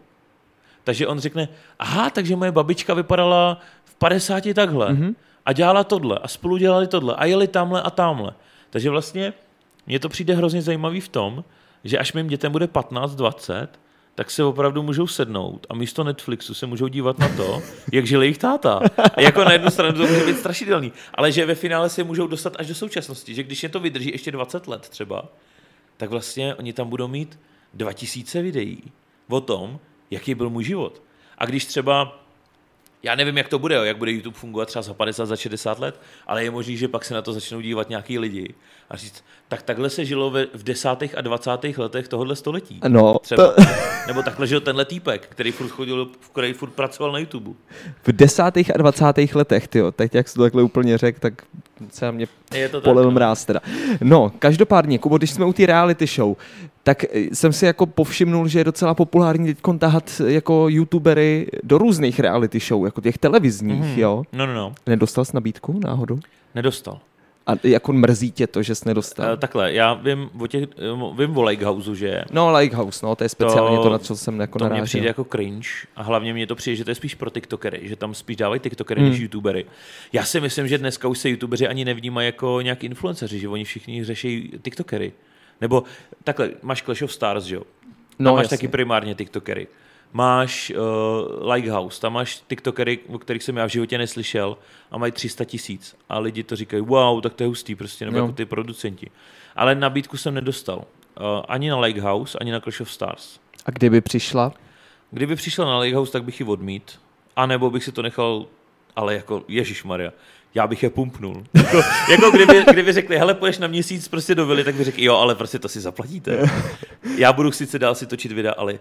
[SPEAKER 3] takže on řekne, aha, takže moje babička vypadala v 50 takhle. Mm-hmm a dělala tohle a spolu dělali tohle a jeli tamhle a tamhle. Takže vlastně mně to přijde hrozně zajímavý v tom, že až mým dětem bude 15-20, tak se opravdu můžou sednout a místo Netflixu se můžou dívat na to, jak žil jejich táta. A jako na jednu stranu to může být strašidelný, ale že ve finále se můžou dostat až do současnosti, že když je to vydrží ještě 20 let třeba, tak vlastně oni tam budou mít 2000 videí o tom, jaký byl můj život. A když třeba já nevím, jak to bude, jak bude YouTube fungovat třeba za 50, za 60 let, ale je možný, že pak se na to začnou dívat nějaký lidi a říct, tak takhle se žilo ve, v desátých a dvacátých letech tohohle století.
[SPEAKER 2] No,
[SPEAKER 3] třeba. To... (laughs) Nebo takhle žil tenhle týpek, který furt chodil, který furt pracoval na YouTube.
[SPEAKER 2] V desátých a dvacátých letech, tyjo, teď jak jsi to takhle úplně řekl, tak se na mě polil no. mráz teda. No, každopádně, Kubo, když jsme u té reality show, tak eh, jsem si jako povšimnul, že je docela populární teď tahat jako youtubery do různých reality show, jako těch televizních, mm-hmm. jo?
[SPEAKER 3] No, no, no.
[SPEAKER 2] Nedostal jsi nabídku náhodou?
[SPEAKER 3] Nedostal.
[SPEAKER 2] A jako mrzí tě to, že jsi nedostal? Uh,
[SPEAKER 3] takhle, já vím o, těch, eh, vím o Likehouse, že
[SPEAKER 2] No, Likehouse, no, to je speciálně to, to na co jsem jako
[SPEAKER 3] To mně přijde jako cringe a hlavně mě to přijde, že to je spíš pro tiktokery, že tam spíš dávají tiktokery hmm. než youtubery. Já si myslím, že dneska už se youtubeři ani nevnímají jako nějaký influenceři, že oni všichni řeší tiktokery. Nebo takhle, máš Clash of Stars, že jo? No, máš jasně. taky primárně tiktokery. Máš uh, Likehouse, tam máš tiktokery, o kterých jsem já v životě neslyšel a mají 300 tisíc. A lidi to říkají, wow, tak to je hustý prostě, nebo jako ty producenti. Ale nabídku jsem nedostal. Uh, ani na Likehouse, ani na Clash of Stars.
[SPEAKER 2] A kdyby přišla?
[SPEAKER 3] Kdyby přišla na Likehouse, tak bych ji odmít. A nebo bych si to nechal, ale jako Ježíš Maria, já bych je pumpnul. (laughs) Jako, jako kdyby, kdyby řekli, hele, půjdeš na měsíc prostě do vily, tak by řekl, jo, ale prostě to si zaplatíte. (laughs) Já budu sice dál si točit videa, ale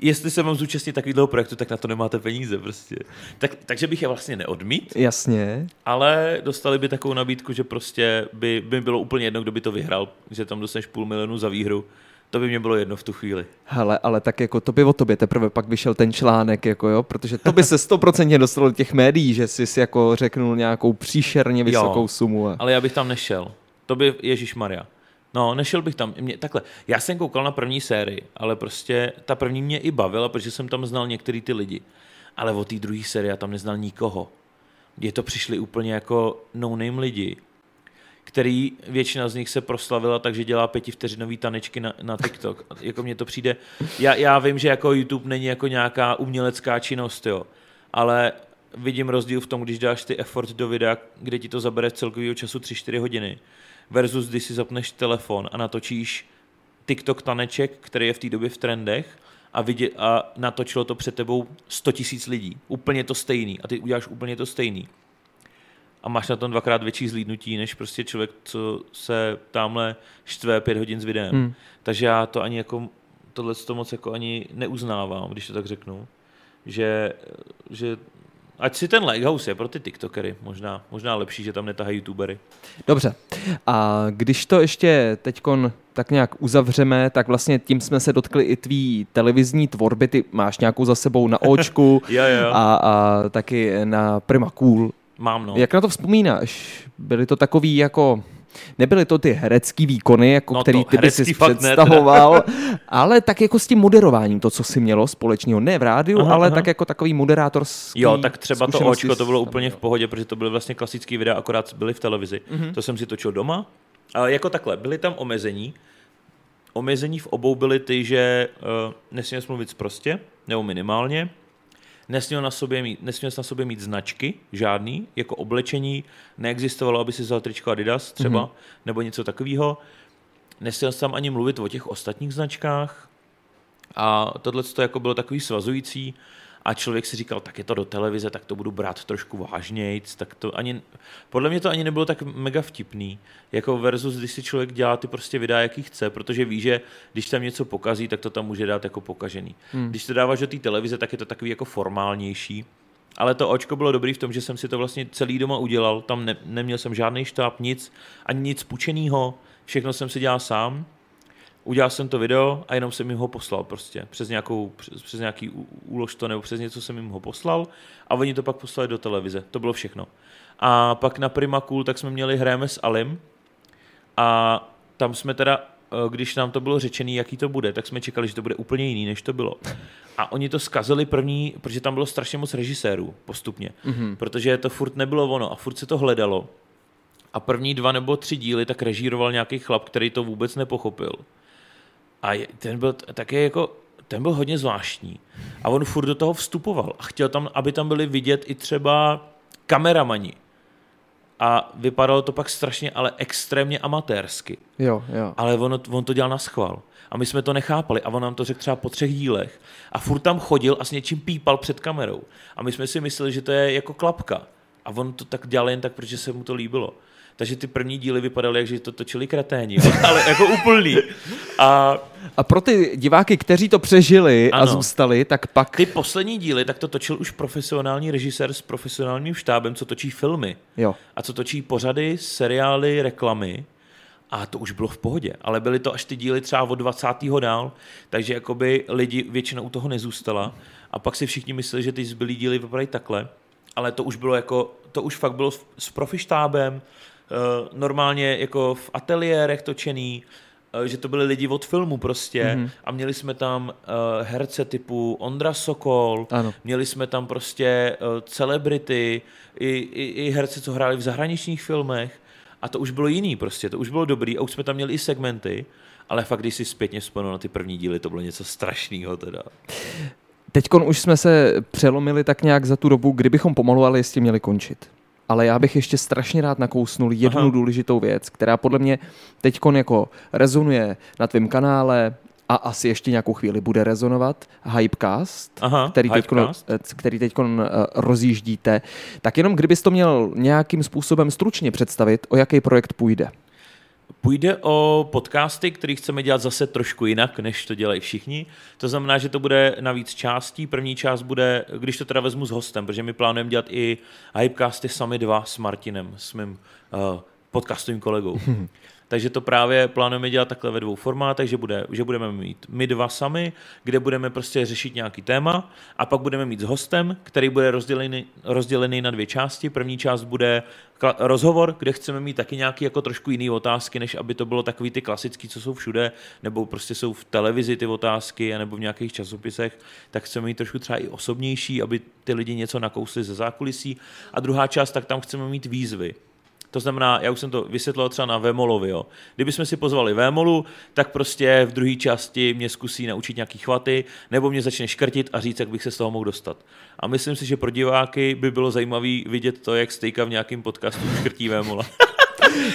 [SPEAKER 3] jestli se mám zúčastnit takového projektu, tak na to nemáte peníze prostě. Tak, takže bych je vlastně neodmít.
[SPEAKER 2] Jasně.
[SPEAKER 3] Ale dostali by takovou nabídku, že prostě by, by bylo úplně jedno, kdo by to vyhrál, že tam dostaneš půl milionu za výhru to by mě bylo jedno v tu chvíli.
[SPEAKER 2] Hele, ale tak jako to by o tobě teprve pak vyšel ten článek, jako jo, protože to by se stoprocentně dostalo do těch médií, že jsi si jako řeknul nějakou příšerně vysokou jo, sumu. A...
[SPEAKER 3] Ale já bych tam nešel. To by, Ježíš Maria. No, nešel bych tam. Mě, takhle, já jsem koukal na první sérii, ale prostě ta první mě i bavila, protože jsem tam znal některý ty lidi. Ale o té druhé sérii já tam neznal nikoho. Je to přišli úplně jako no-name lidi, který většina z nich se proslavila, takže dělá pětivteřinový tanečky na, na TikTok. jako mně to přijde, já, já vím, že jako YouTube není jako nějaká umělecká činnost, jo, ale vidím rozdíl v tom, když dáš ty effort do videa, kde ti to zabere celkového času 3-4 hodiny, versus když si zapneš telefon a natočíš TikTok taneček, který je v té době v trendech, a, vidě, a natočilo to před tebou 100 tisíc lidí. Úplně to stejný. A ty uděláš úplně to stejný a máš na tom dvakrát větší zlídnutí, než prostě člověk, co se tamhle štve pět hodin s videem. Hmm. Takže já to ani jako, tohle to moc jako ani neuznávám, když to tak řeknu. Že, že Ať si ten Lighthouse je pro ty TikTokery možná, možná lepší, že tam netahají YouTubery.
[SPEAKER 2] Dobře. A když to ještě teď tak nějak uzavřeme, tak vlastně tím jsme se dotkli i tvý televizní tvorby. Ty máš nějakou za sebou na (laughs) očku
[SPEAKER 3] jo, jo.
[SPEAKER 2] A, a taky na Prima Cool
[SPEAKER 3] Mám, no.
[SPEAKER 2] Jak na to vzpomínáš? Byly to takový jako... Nebyly to ty herecký výkony, jako no který ty bys si představoval, ale tak jako s tím moderováním, to, co si mělo společného, ne v rádiu, aha, ale aha. tak jako takový moderátorský
[SPEAKER 3] Jo, tak třeba to očko, to bylo úplně v pohodě, protože to byly vlastně klasický videa, akorát byly v televizi. Mm-hmm. To jsem si točil doma. Ale jako takhle, byly tam omezení. Omezení v obou byly ty, že uh, nesměl mluvit prostě, nebo minimálně nesměl na sobě mít, nesměl na sobě mít značky, žádný, jako oblečení, neexistovalo, aby si vzal tričko Adidas třeba, mm-hmm. nebo něco takového. Nesměl tam ani mluvit o těch ostatních značkách a tohle to jako bylo takový svazující a člověk si říkal, tak je to do televize, tak to budu brát trošku vážnějc, tak to ani, podle mě to ani nebylo tak mega vtipný, jako versus, když si člověk dělá ty prostě videa, jaký chce, protože ví, že když tam něco pokazí, tak to tam může dát jako pokažený. Hmm. Když to dáváš do té televize, tak je to takový jako formálnější. Ale to očko bylo dobrý v tom, že jsem si to vlastně celý doma udělal, tam ne, neměl jsem žádný štáb, nic, ani nic půjčenýho, všechno jsem si dělal sám, udělal jsem to video a jenom jsem jim ho poslal prostě, přes, nějakou, přes, přes nějaký úlož to nebo přes něco jsem jim ho poslal a oni to pak poslali do televize, to bylo všechno. A pak na Prima Cool tak jsme měli hráme s Alim a tam jsme teda Eh, když nám to bylo řečené, jaký to bude, tak jsme čekali, že to bude úplně jiný, než to bylo. A oni to skazili první, protože tam bylo strašně moc režisérů postupně, mm-hmm. protože to furt nebylo ono a furt se to hledalo. A první dva nebo tři díly tak režíroval nějaký chlap, který to vůbec nepochopil. A ten byl také jako, ten byl hodně zvláštní. A on furt do toho vstupoval a chtěl tam, aby tam byli vidět i třeba kameramani a vypadalo to pak strašně, ale extrémně amatérsky.
[SPEAKER 2] Jo, jo.
[SPEAKER 3] Ale on, on to dělal na schvál. A my jsme to nechápali a on nám to řekl třeba po třech dílech. A furt tam chodil a s něčím pípal před kamerou. A my jsme si mysleli, že to je jako klapka. A on to tak dělal jen tak, protože se mu to líbilo. Takže ty první díly vypadaly, jak že to točili kreténi, (laughs) ale jako úplný. A,
[SPEAKER 2] a pro ty diváky, kteří to přežili ano, a zůstali, tak pak...
[SPEAKER 3] Ty poslední díly, tak to točil už profesionální režisér s profesionálním štábem, co točí filmy.
[SPEAKER 2] Jo.
[SPEAKER 3] A co točí pořady, seriály, reklamy. A to už bylo v pohodě, ale byly to až ty díly třeba od 20. dál, takže jakoby lidi většinou u toho nezůstala a pak si všichni mysleli, že ty zbylý díly vypadají takhle, ale to už bylo jako, to už fakt bylo s profi štábem, Eh, normálně jako v ateliérech točený, eh, že to byli lidi od filmu prostě mm-hmm. a měli jsme tam uh, herce typu Ondra Sokol, ano. měli jsme tam prostě uh, celebrity, i, i, i herce, co hráli v zahraničních filmech a to už bylo jiný prostě, to už bylo dobrý a už jsme tam měli i segmenty, ale fakt, když si zpětně vzpomenu na ty první díly, to bylo něco strašného teda.
[SPEAKER 2] Teď už jsme se přelomili tak nějak za tu dobu, kdybychom pomalu ale jistě měli končit ale já bych ještě strašně rád nakousnul jednu Aha. důležitou věc, která podle mě teď jako rezonuje na tvém kanále a asi ještě nějakou chvíli bude rezonovat, Hypecast,
[SPEAKER 3] Aha,
[SPEAKER 2] který, Hypecast. Teďkon, eh, který teď uh, rozjíždíte. Tak jenom kdybys to měl nějakým způsobem stručně představit, o jaký projekt půjde.
[SPEAKER 3] Půjde o podcasty, které chceme dělat zase trošku jinak, než to dělají všichni. To znamená, že to bude na víc částí. První část bude, když to teda vezmu s hostem, protože my plánujeme dělat i Hypecasty sami dva s Martinem, s mým uh, podcastovým kolegou. (laughs) Takže to právě plánujeme dělat takhle ve dvou formátech, že, bude, že budeme mít my dva sami, kde budeme prostě řešit nějaký téma a pak budeme mít s hostem, který bude rozdělený, rozdělený na dvě části. První část bude rozhovor, kde chceme mít taky nějaký jako trošku jiný otázky, než aby to bylo takový ty klasický, co jsou všude, nebo prostě jsou v televizi ty otázky, nebo v nějakých časopisech, tak chceme mít trošku třeba i osobnější, aby ty lidi něco nakousli ze zákulisí. A druhá část, tak tam chceme mít výzvy to znamená, já už jsem to vysvětlil třeba na Vémolovi. Jo. Kdybychom si pozvali Vémolu, tak prostě v druhé části mě zkusí naučit nějaký chvaty, nebo mě začne škrtit a říct, jak bych se z toho mohl dostat. A myslím si, že pro diváky by bylo zajímavé vidět to, jak stejka v nějakém podcastu škrtí Vémola. (laughs)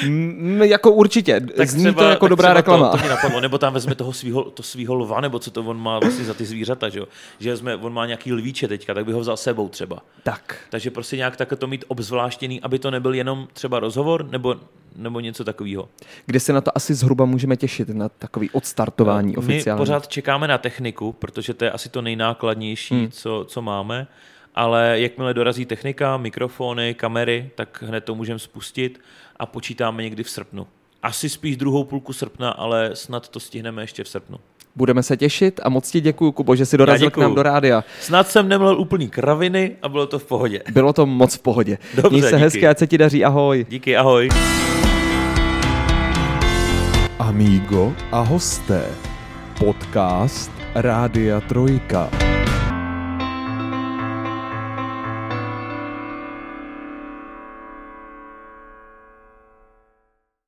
[SPEAKER 2] Mm, jako určitě, tak zní třeba, to jako dobrá reklama.
[SPEAKER 3] To, to mě napadlo, nebo tam vezme toho svýho, to svýho lva, nebo co to on má vlastně za ty zvířata, že jo? Že vezme, on má nějaký lvíče teďka, tak by ho vzal sebou třeba.
[SPEAKER 2] Tak.
[SPEAKER 3] Takže prostě nějak tak to mít obzvláštěný, aby to nebyl jenom třeba rozhovor, nebo nebo něco takového.
[SPEAKER 2] Kde se na to asi zhruba můžeme těšit, na takový odstartování My oficiální?
[SPEAKER 3] My pořád čekáme na techniku, protože to je asi to nejnákladnější, hmm. co, co máme ale jakmile dorazí technika, mikrofony, kamery, tak hned to můžeme spustit a počítáme někdy v srpnu. Asi spíš druhou půlku srpna, ale snad to stihneme ještě v srpnu.
[SPEAKER 2] Budeme se těšit a moc ti děkuji, Kubo, že jsi dorazil k nám do rádia.
[SPEAKER 3] Snad jsem neměl úplný kraviny a bylo to v pohodě.
[SPEAKER 2] Bylo to moc v pohodě.
[SPEAKER 3] Dobře, Měj
[SPEAKER 2] se díky. hezky, ať se ti daří, ahoj.
[SPEAKER 3] Díky, ahoj.
[SPEAKER 1] Amigo a hosté. Podcast Rádia Trojka.